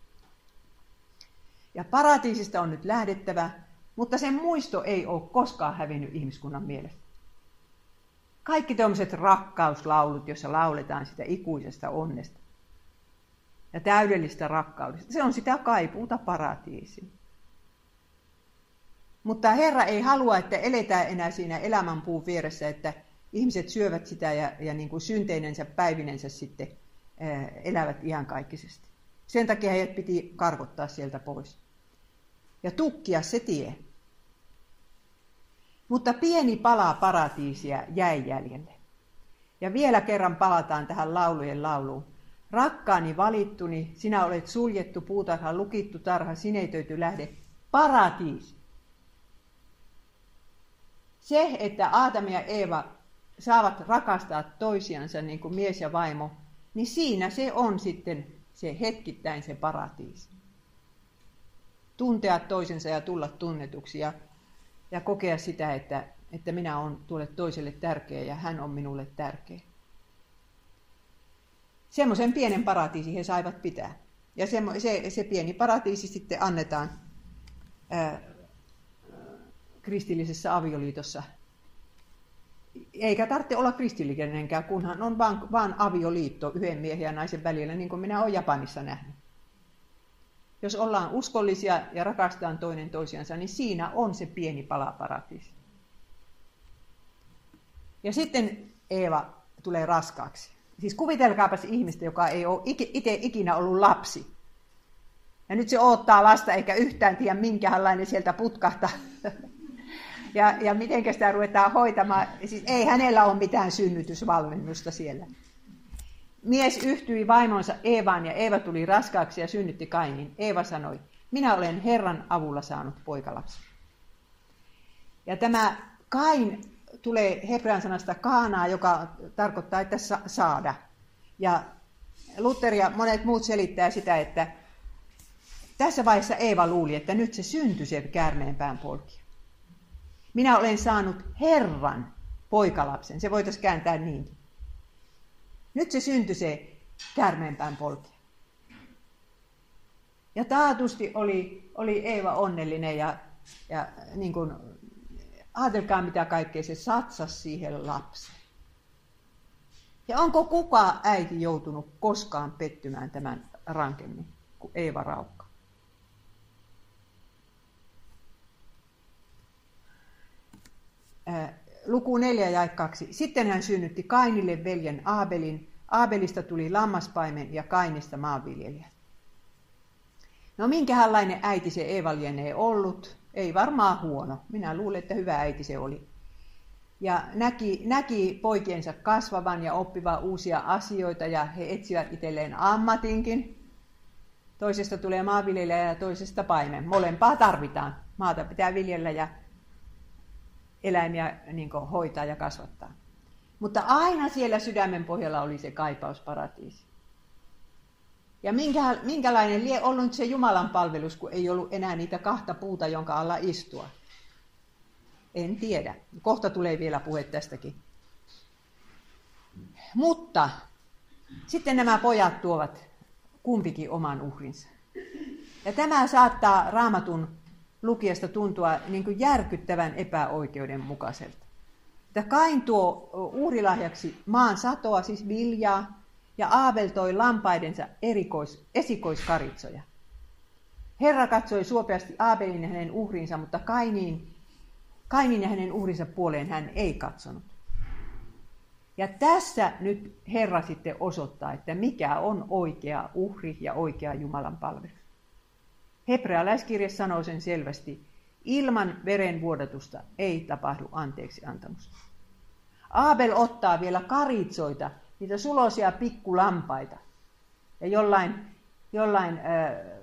S1: Ja paratiisista on nyt lähdettävä, mutta sen muisto ei ole koskaan hävinnyt ihmiskunnan mielestä. Kaikki tuommoiset rakkauslaulut, joissa lauletaan sitä ikuisesta onnesta ja täydellistä rakkaudesta, se on sitä kaipuuta paratiisiin. Mutta Herra ei halua, että eletään enää siinä elämänpuun vieressä, että ihmiset syövät sitä ja, ja niin kuin synteinensä päivinensä sitten ää, elävät iankaikkisesti. Sen takia heidät piti karkottaa sieltä pois. Ja tukkia se tie. Mutta pieni pala paratiisia jäi jäljelle. Ja vielä kerran palataan tähän laulujen lauluun. Rakkaani valittuni, sinä olet suljettu puutarha, lukittu tarha, sinetöity lähde, paratiisi. Se, että Aatami ja Eeva saavat rakastaa toisiansa niin kuin mies ja vaimo, niin siinä se on sitten se hetkittäin se paratiisi. Tuntea toisensa ja tulla tunnetuksi ja, ja kokea sitä, että, että minä olen tuolle toiselle tärkeä ja hän on minulle tärkeä. Semmoisen pienen paratiisi he saivat pitää. Ja se, se, se pieni paratiisi sitten annetaan ää, kristillisessä avioliitossa eikä tarvitse olla kristillinenkään, kunhan on vaan, vaan avioliitto yhden miehen ja naisen välillä, niin kuin minä olen Japanissa nähnyt. Jos ollaan uskollisia ja rakastetaan toinen toisiansa, niin siinä on se pieni pala paratiisi. Ja sitten Eeva tulee raskaaksi. Siis kuvitelkaapas ihmistä, joka ei ole itse ikinä ollut lapsi. Ja nyt se odottaa lasta eikä yhtään tiedä minkälainen sieltä putkahtaa ja, ja miten sitä ruvetaan hoitamaan. Siis ei hänellä ole mitään synnytysvalmennusta siellä. Mies yhtyi vaimonsa Eevaan ja Eeva tuli raskaaksi ja synnytti Kainin. Eeva sanoi, minä olen Herran avulla saanut poikalapsen. Ja tämä Kain tulee hebrean sanasta kaanaa, joka tarkoittaa, että saada. Ja Luther ja monet muut selittää sitä, että tässä vaiheessa Eeva luuli, että nyt se syntyi sieltä käärmeenpään polki. Minä olen saanut Herran poikalapsen. Se voitaisiin kääntää niin. Nyt se syntyi se käärmeenpään polkea. Ja taatusti oli, oli Eeva onnellinen ja, ja niin kuin, ajatelkaa mitä kaikkea se satsasi siihen lapseen. Ja onko kuka äiti joutunut koskaan pettymään tämän rankemmin kuin Eeva Raukka? Luku 4 ja 2. Sitten hän synnytti Kainille veljen Aabelin. Aabelista tuli lammaspaimen ja Kainista maanviljelijä. No minkälainen äiti se Eeva lienee ollut? Ei varmaan huono. Minä luulen, että hyvä äiti se oli. Ja näki, näki poikiensa kasvavan ja oppivan uusia asioita ja he etsivät itselleen ammatinkin. Toisesta tulee maanviljelijä ja toisesta paimen. Molempaa tarvitaan. Maata pitää viljellä ja eläimiä niin hoitaa ja kasvattaa. Mutta aina siellä sydämen pohjalla oli se kaipaus paratiisi. Ja minkä, minkälainen lie ollut se Jumalan palvelus, kun ei ollut enää niitä kahta puuta, jonka alla istua? En tiedä. Kohta tulee vielä puhe tästäkin. Mutta sitten nämä pojat tuovat kumpikin oman uhrinsa. Ja tämä saattaa raamatun lukijasta tuntua niin kuin järkyttävän epäoikeudenmukaiselta. Että Kain tuo uhrilahjaksi maan satoa, siis viljaa, ja Aavel toi lampaidensa erikois, esikoiskaritsoja. Herra katsoi suopeasti Aabelin ja hänen uhrinsa, mutta Kainiin, Kainin ja hänen uhrinsa puoleen hän ei katsonut. Ja tässä nyt Herra sitten osoittaa, että mikä on oikea uhri ja oikea Jumalan palvelus. Hebrealaiskirje sanoo sen selvästi, ilman verenvuodatusta ei tapahdu anteeksi antamusta. Aabel ottaa vielä karitsoita, niitä sulosia pikkulampaita, ja jollain, jollain äh,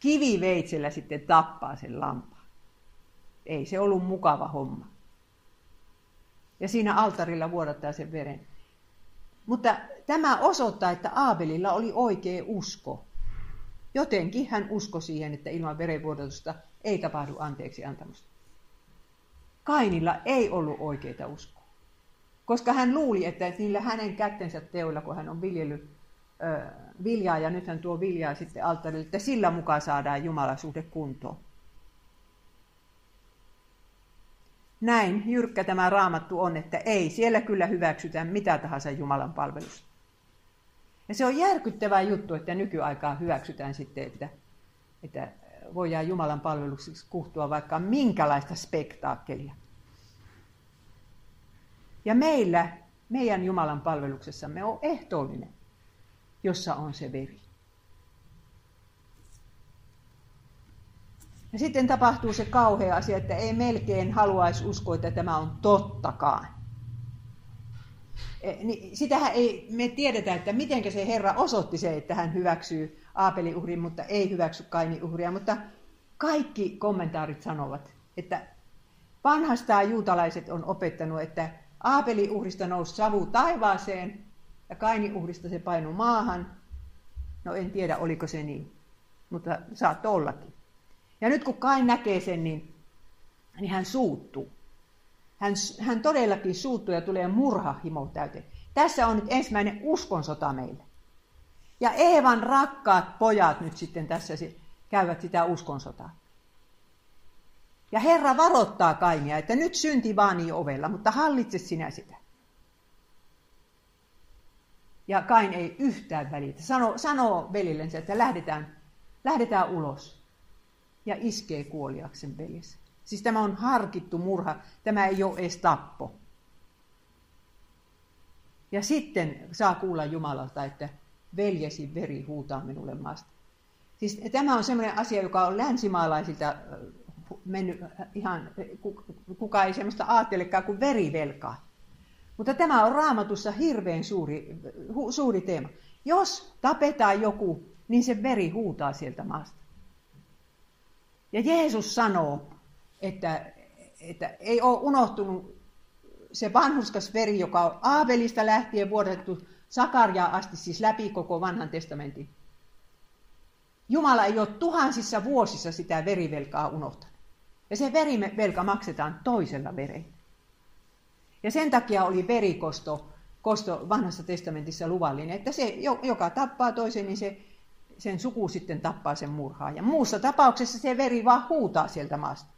S1: kiviveitsellä sitten tappaa sen lampaan. Ei se ollut mukava homma. Ja siinä altarilla vuodattaa sen veren. Mutta tämä osoittaa, että Aabelilla oli oikea usko. Jotenkin hän uskoi siihen, että ilman verenvuodatusta ei tapahdu anteeksi antamusta. Kainilla ei ollut oikeita uskoa, koska hän luuli, että niillä hänen kättensä teoilla, kun hän on viljellyt ö, viljaa ja nyt hän tuo viljaa sitten alttarille, että sillä mukaan saadaan Jumalasuhde kuntoon. Näin jyrkkä tämä raamattu on, että ei, siellä kyllä hyväksytään mitä tahansa Jumalan palvelusta. Ja se on järkyttävä juttu, että nykyaikaa hyväksytään sitten, että, että voidaan Jumalan palveluksiksi kuhtua vaikka minkälaista spektaakkelia. Ja meillä, meidän Jumalan palveluksessamme on ehtoollinen, jossa on se veri. Ja sitten tapahtuu se kauhea asia, että ei melkein haluaisi uskoa, että tämä on tottakaan. Niin sitähän ei me tiedetä, että miten se Herra osoitti se, että hän hyväksyy Aapelin uhrin, mutta ei hyväksy Kainin uhria. Mutta kaikki kommentaarit sanovat, että vanhastaan juutalaiset on opettanut, että Aapelin uhrista nousi savu taivaaseen ja Kainin uhrista se painui maahan. No en tiedä, oliko se niin, mutta saattoi ollakin. Ja nyt kun Kain näkee sen, niin, niin hän suuttuu. Hän, hän todellakin suuttuu ja tulee murhahimo täyteen. Tässä on nyt ensimmäinen uskonsota meille. Ja Eevan rakkaat pojat nyt sitten tässä käyvät sitä uskonsotaa. Ja Herra varoittaa Kainia, että nyt synti vaanii ovella, mutta hallitse sinä sitä. Ja Kain ei yhtään välitä. Sano, sanoo velillensä, että lähdetään, lähdetään ulos. Ja iskee kuoliaksen veljensä. Siis tämä on harkittu murha, tämä ei ole edes tappo. Ja sitten saa kuulla Jumalalta, että veljesi veri huutaa minulle maasta. Siis tämä on sellainen asia, joka on länsimaalaisilta äh, mennyt ihan, kuka ei sellaista ajattelekaan kuin verivelkaa. Mutta tämä on raamatussa hirveän suuri, hu, suuri teema. Jos tapetaan joku, niin se veri huutaa sieltä maasta. Ja Jeesus sanoo, että, että ei ole unohtunut se vanhuskas veri, joka on Aavelista lähtien vuodettu Sakarjaa asti, siis läpi koko vanhan testamentin. Jumala ei ole tuhansissa vuosissa sitä verivelkaa unohtanut. Ja se verivelka maksetaan toisella verellä. Ja sen takia oli verikosto kosto vanhassa testamentissa luvallinen, että se, joka tappaa toisen, niin se, sen suku sitten tappaa sen murhaa. Ja muussa tapauksessa se veri vaan huutaa sieltä maasta.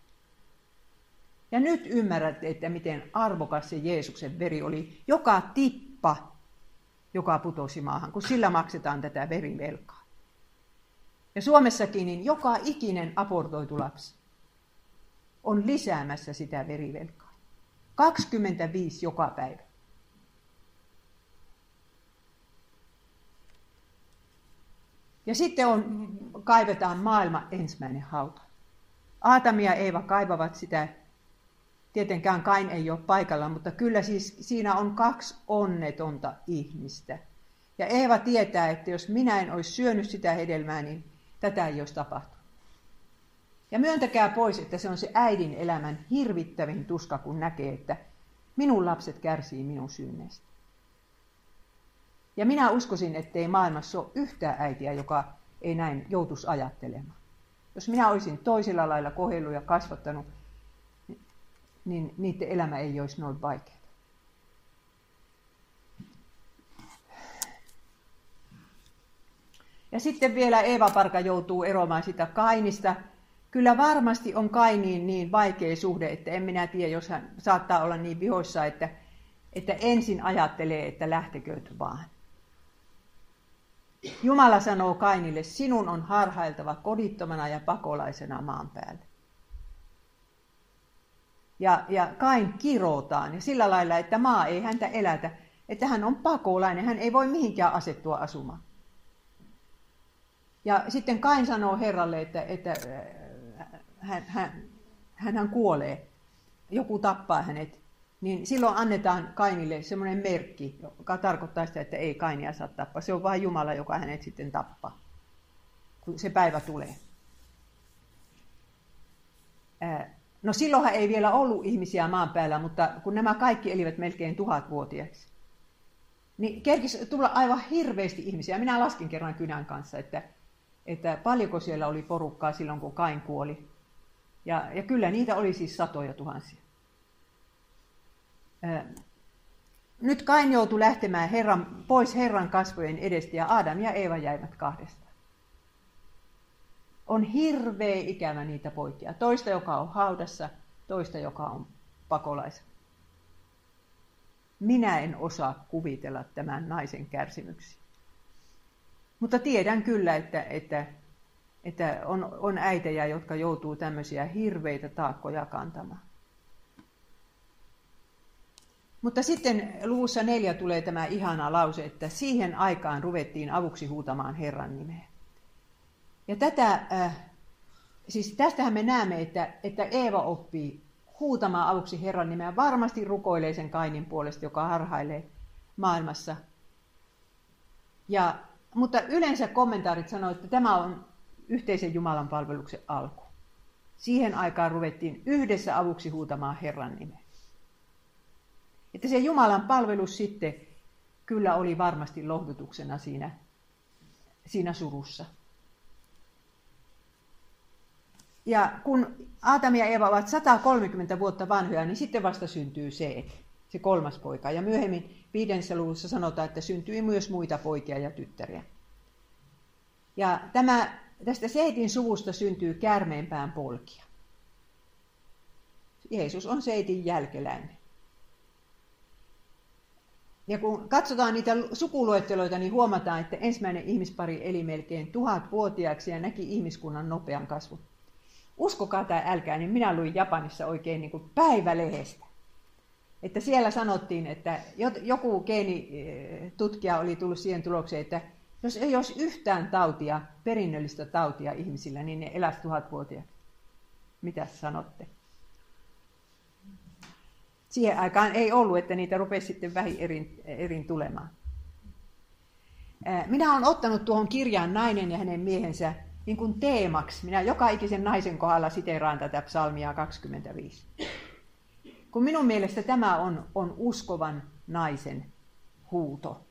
S1: Ja nyt ymmärrätte, että miten arvokas se Jeesuksen veri oli. Joka tippa, joka putosi maahan, kun sillä maksetaan tätä verivelkaa. Ja Suomessakin niin joka ikinen abortoitu lapsi on lisäämässä sitä verivelkaa. 25 joka päivä. Ja sitten on, kaivetaan maailma ensimmäinen hauta. Aatami ja Eeva kaivavat sitä. Tietenkään Kain ei ole paikalla, mutta kyllä siis siinä on kaksi onnetonta ihmistä. Ja Eeva tietää, että jos minä en olisi syönyt sitä hedelmää, niin tätä ei olisi tapahtunut. Ja myöntäkää pois, että se on se äidin elämän hirvittävin tuska, kun näkee, että minun lapset kärsii minun synneistä. Ja minä uskoisin, ettei maailmassa ole yhtään äitiä, joka ei näin joutuisi ajattelemaan. Jos minä olisin toisella lailla kohdellut ja kasvattanut, niin niiden elämä ei olisi noin vaikeaa. Ja sitten vielä Eeva Parka joutuu eroamaan sitä Kainista. Kyllä varmasti on Kainiin niin vaikea suhde, että en minä tiedä, jos hän saattaa olla niin vihoissa, että, että ensin ajattelee, että lähtekööt vaan. Jumala sanoo Kainille, sinun on harhailtava kodittomana ja pakolaisena maan päälle. Ja, ja Kain kirotaan ja sillä lailla, että maa ei häntä elätä, että hän on pakolainen, hän ei voi mihinkään asettua asumaan. Ja sitten Kain sanoo Herralle, että, että äh, hän, hän, hän, kuolee, joku tappaa hänet niin silloin annetaan Kainille semmoinen merkki, joka tarkoittaa sitä, että ei Kainia saa tappaa. Se on vain Jumala, joka hänet sitten tappaa, kun se päivä tulee. No silloinhan ei vielä ollut ihmisiä maan päällä, mutta kun nämä kaikki elivät melkein tuhatvuotiaiksi, niin kerkisi tulla aivan hirveästi ihmisiä. Minä laskin kerran kynän kanssa, että, että paljonko siellä oli porukkaa silloin, kun Kain kuoli. Ja, ja kyllä niitä oli siis satoja tuhansia. Nyt Kain joutui lähtemään Herran, pois Herran kasvojen edestä ja Adam ja Eeva jäivät kahdestaan. On hirveä ikävä niitä poikia. Toista, joka on haudassa, toista, joka on pakolaisa. Minä en osaa kuvitella tämän naisen kärsimyksiä. Mutta tiedän kyllä, että, että, että on, on äitejä, jotka joutuu tämmöisiä hirveitä taakkoja kantamaan. Mutta sitten luvussa neljä tulee tämä ihana lause, että siihen aikaan ruvettiin avuksi huutamaan Herran nimeä. Ja tätä, äh, siis tästähän me näemme, että, että Eeva oppii huutamaan avuksi Herran nimeä. Varmasti rukoilee sen Kainin puolesta, joka harhailee maailmassa. Ja, mutta yleensä kommentaarit sanoivat, että tämä on yhteisen Jumalan palveluksen alku. Siihen aikaan ruvettiin yhdessä avuksi huutamaan Herran nimeä. Että se Jumalan palvelus sitten kyllä oli varmasti lohdutuksena siinä, siinä surussa. Ja kun Aatami ja Eva ovat 130 vuotta vanhoja, niin sitten vasta syntyy se, se kolmas poika. Ja myöhemmin viidennessä luvussa sanotaan, että syntyi myös muita poikia ja tyttäriä. Ja tämä, tästä Seitin suvusta syntyy kärmeenpään polkia. Jeesus on Seitin jälkeläinen. Ja kun katsotaan niitä sukuluetteloita, niin huomataan, että ensimmäinen ihmispari eli melkein tuhatvuotiaaksi ja näki ihmiskunnan nopean kasvun. Uskokaa tai älkää, niin minä luin Japanissa oikein niin kuin päivälehdestä. Että siellä sanottiin, että joku geenitutkija oli tullut siihen tulokseen, että jos ei olisi yhtään tautia, perinnöllistä tautia ihmisillä, niin ne eläisi tuhatvuotiaaksi. Mitä sanotte? siihen aikaan ei ollut, että niitä rupesi sitten vähin erin, erin tulemaan. Minä olen ottanut tuohon kirjaan nainen ja hänen miehensä niin kuin teemaksi. Minä joka ikisen naisen kohdalla siteeraan tätä psalmia 25. Kun minun mielestä tämä on, on uskovan naisen huuto.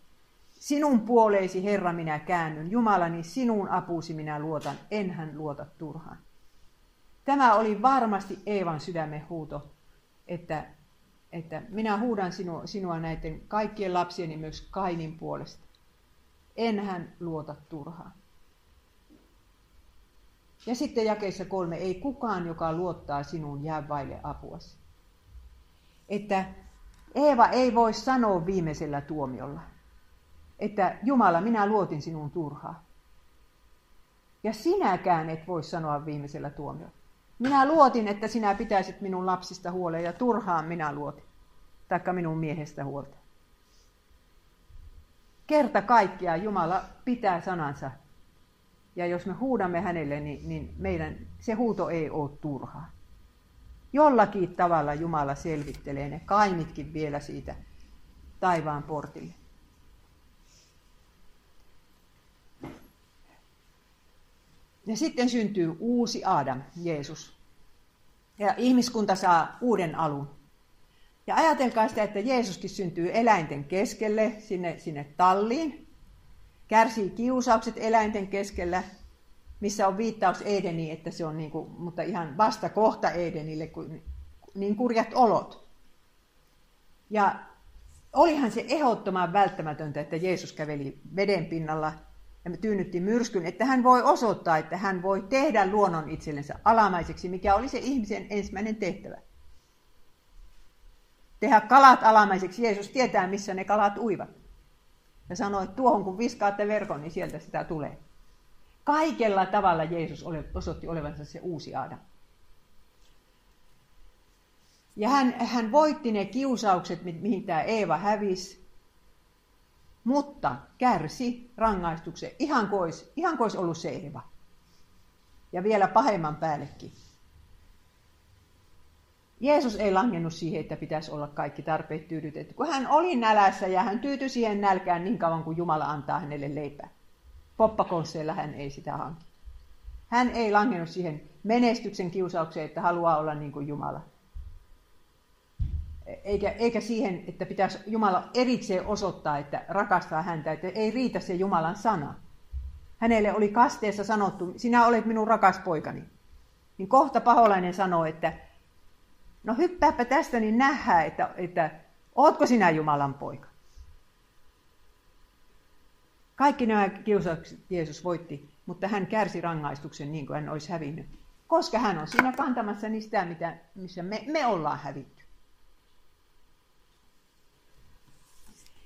S1: Sinun puoleesi, Herra, minä käännyn. Jumalani, sinun apuusi minä luotan. Enhän luota turhaan. Tämä oli varmasti Eevan sydämen huuto, että että minä huudan sinua, sinua näiden kaikkien lapsieni myös Kainin puolesta. Enhän luota turhaan. Ja sitten jakeessa kolme, ei kukaan, joka luottaa sinuun, jää vaille apuasi. Että Eeva ei voi sanoa viimeisellä tuomiolla, että Jumala, minä luotin sinun turhaa. Ja sinäkään et voi sanoa viimeisellä tuomiolla. Minä luotin, että sinä pitäisit minun lapsista huolen ja turhaan minä luotin. taikka minun miehestä huolta. Kerta kaikkiaan Jumala pitää sanansa. Ja jos me huudamme hänelle, niin, niin meidän se huuto ei ole turhaa. Jollakin tavalla Jumala selvittelee ne kaimitkin vielä siitä taivaan portille. Ja sitten syntyy uusi Adam, Jeesus. Ja ihmiskunta saa uuden alun. Ja ajatelkaa sitä, että Jeesuskin syntyy eläinten keskelle, sinne, sinne talliin. Kärsii kiusaukset eläinten keskellä, missä on viittaus Edeniin, että se on niin kuin, mutta ihan vasta kohta Edenille, kun, niin kurjat olot. Ja olihan se ehdottoman välttämätöntä, että Jeesus käveli veden pinnalla ja tyynnytti myrskyn, että hän voi osoittaa, että hän voi tehdä luonnon itsellensä alamaiseksi, mikä oli se ihmisen ensimmäinen tehtävä. Tehdä kalat alamaiseksi. Jeesus tietää, missä ne kalat uivat. Ja sanoi, että tuohon kun viskaatte verkon, niin sieltä sitä tulee. Kaikella tavalla Jeesus osoitti olevansa se uusi Adam. Ja hän, hän voitti ne kiusaukset, mihin tämä Eeva hävisi, mutta kärsi rangaistuksen ihan kuin olisi, olisi ollut se Eeva. Ja vielä pahemman päällekin. Jeesus ei langennut siihen, että pitäisi olla kaikki tarpeet tyydytetty, kun hän oli nälässä ja hän tyytyi siihen nälkään niin kauan kuin Jumala antaa hänelle leipää. Poppakonsseilla hän ei sitä hanki. Hän ei langennut siihen menestyksen kiusaukseen, että haluaa olla niin kuin Jumala. Eikä, eikä siihen, että pitäisi Jumala erikseen osoittaa, että rakastaa häntä, että ei riitä se Jumalan sana. Hänelle oli kasteessa sanottu, sinä olet minun rakas poikani. Niin kohta paholainen sanoo, että no hyppääpä tästä, niin nähdään, että, että ootko sinä Jumalan poika. Kaikki nämä kiusaukset Jeesus voitti, mutta hän kärsi rangaistuksen niin kuin hän olisi hävinnyt. Koska hän on siinä kantamassa sitä, mitä, missä me, me ollaan hävitty.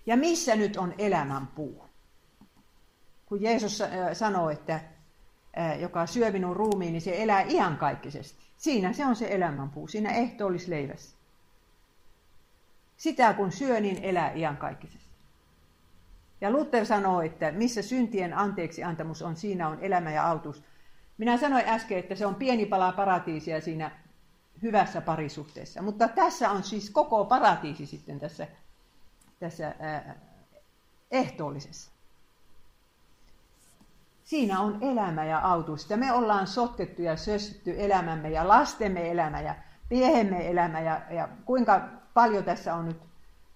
S1: Ja missä nyt on elämän puu? Kun Jeesus äh, sanoo, että äh, joka syö minun ruumiin, niin se elää iankaikkisesti. Siinä se on se elämänpuu, siinä ehtoollisleivässä. Sitä kun syö, niin elää iankaikkisesti. Ja Luther sanoo, että missä syntien anteeksi antamus on, siinä on elämä ja autus. Minä sanoin äsken, että se on pieni pala paratiisia siinä hyvässä parisuhteessa. Mutta tässä on siis koko paratiisi sitten tässä, tässä ää, ehtoollisessa. Siinä on elämä ja autuus. Ja me ollaan sotkettu ja sössytty elämämme ja lastemme elämä ja miehemme elämä ja, ja kuinka paljon tässä on nyt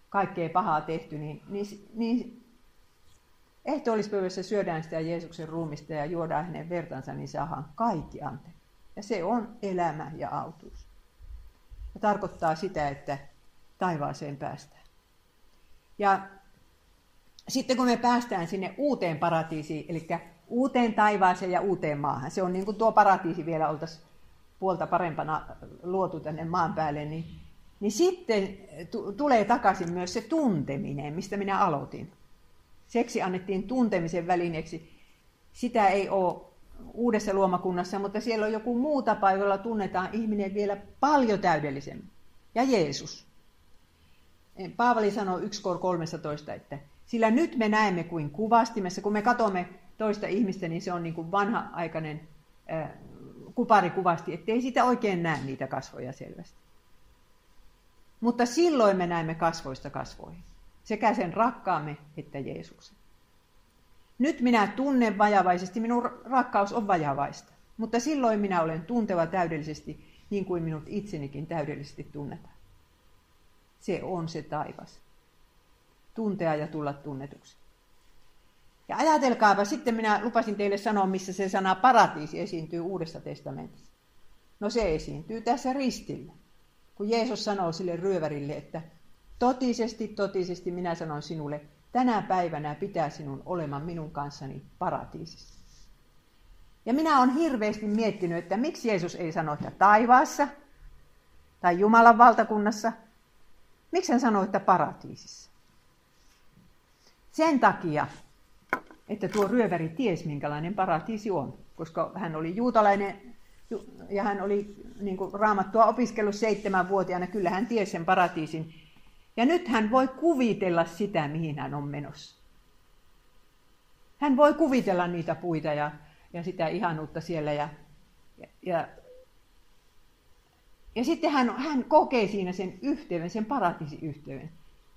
S1: kaikkea pahaa tehty, niin, niin, niin ehtoollispöydässä syödään sitä Jeesuksen ruumista ja juodaan hänen vertansa, niin saadaan kaikki anteeksi. Ja se on elämä ja autuus. Ja tarkoittaa sitä, että taivaaseen päästään. Ja sitten kun me päästään sinne uuteen paratiisiin, eli uuteen taivaaseen ja uuteen maahan, se on niin kuin tuo paratiisi vielä oltaisiin puolta parempana luotu tänne maan päälle, niin, niin sitten tulee takaisin myös se tunteminen, mistä minä aloitin. Seksi annettiin tuntemisen välineeksi. Sitä ei ole uudessa luomakunnassa, mutta siellä on joku muu tapa, jolla tunnetaan ihminen vielä paljon täydellisemmin. Ja Jeesus. Paavali sanoi 1 13, että sillä nyt me näemme kuin kuvastimessa, kun me katsomme toista ihmistä, niin se on niin kuin vanha-aikainen äh, kuparikuvasti, ettei sitä oikein näe niitä kasvoja selvästi. Mutta silloin me näemme kasvoista kasvoihin sekä sen rakkaamme että Jeesuksen. Nyt minä tunnen vajavaisesti, minun rakkaus on vajavaista, mutta silloin minä olen tunteva täydellisesti niin kuin minut itsenikin täydellisesti tunnetaan. Se on se taivas. Tuntea ja tulla tunnetuksi. Ja ajatelkaapa, sitten minä lupasin teille sanoa, missä se sana paratiisi esiintyy Uudessa testamentissa. No se esiintyy tässä ristillä, kun Jeesus sanoo sille ryövärille, että Totisesti, totisesti minä sanon sinulle, tänä päivänä pitää sinun olemaan minun kanssani paratiisissa. Ja minä olen hirveästi miettinyt, että miksi Jeesus ei sano, että taivaassa tai Jumalan valtakunnassa. Miksi hän sanoi, että paratiisissa? Sen takia, että tuo ryöväri ties, minkälainen paratiisi on, koska hän oli juutalainen ja hän oli niin kuin, raamattua opiskellut seitsemänvuotiaana. Kyllä hän tiesi sen paratiisin Ja nyt hän voi kuvitella sitä, mihin hän on menossa. Hän voi kuvitella niitä puita ja, ja sitä ihanuutta siellä. Ja, ja, ja, sitten hän, hän kokee siinä sen yhteyden, sen paratiisiyhteyden.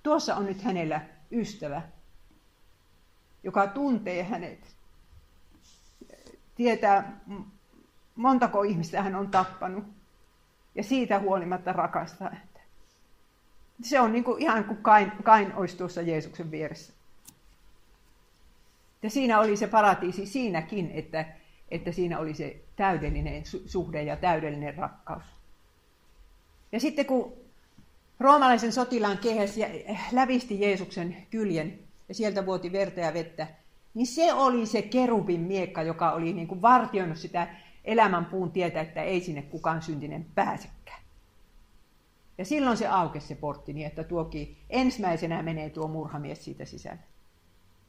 S1: Tuossa on nyt hänellä ystävä, joka tuntee hänet, tietää montako ihmistä hän on tappanut ja siitä huolimatta rakastaa häntä. Se on niin kuin, ihan kuin Kain, Kain olisi tuossa Jeesuksen vieressä. Ja siinä oli se paratiisi siinäkin, että, että siinä oli se täydellinen suhde ja täydellinen rakkaus. Ja sitten kun roomalaisen sotilaan kehäs lävisti Jeesuksen kyljen ja sieltä vuoti verta ja vettä, niin se oli se kerubin miekka, joka oli niin kuin vartioinut sitä elämän puun tietä, että ei sinne kukaan syntinen pääsekään. Ja silloin se aukesi se portti niin, että tuokin ensimmäisenä menee tuo murhamies siitä sisälle.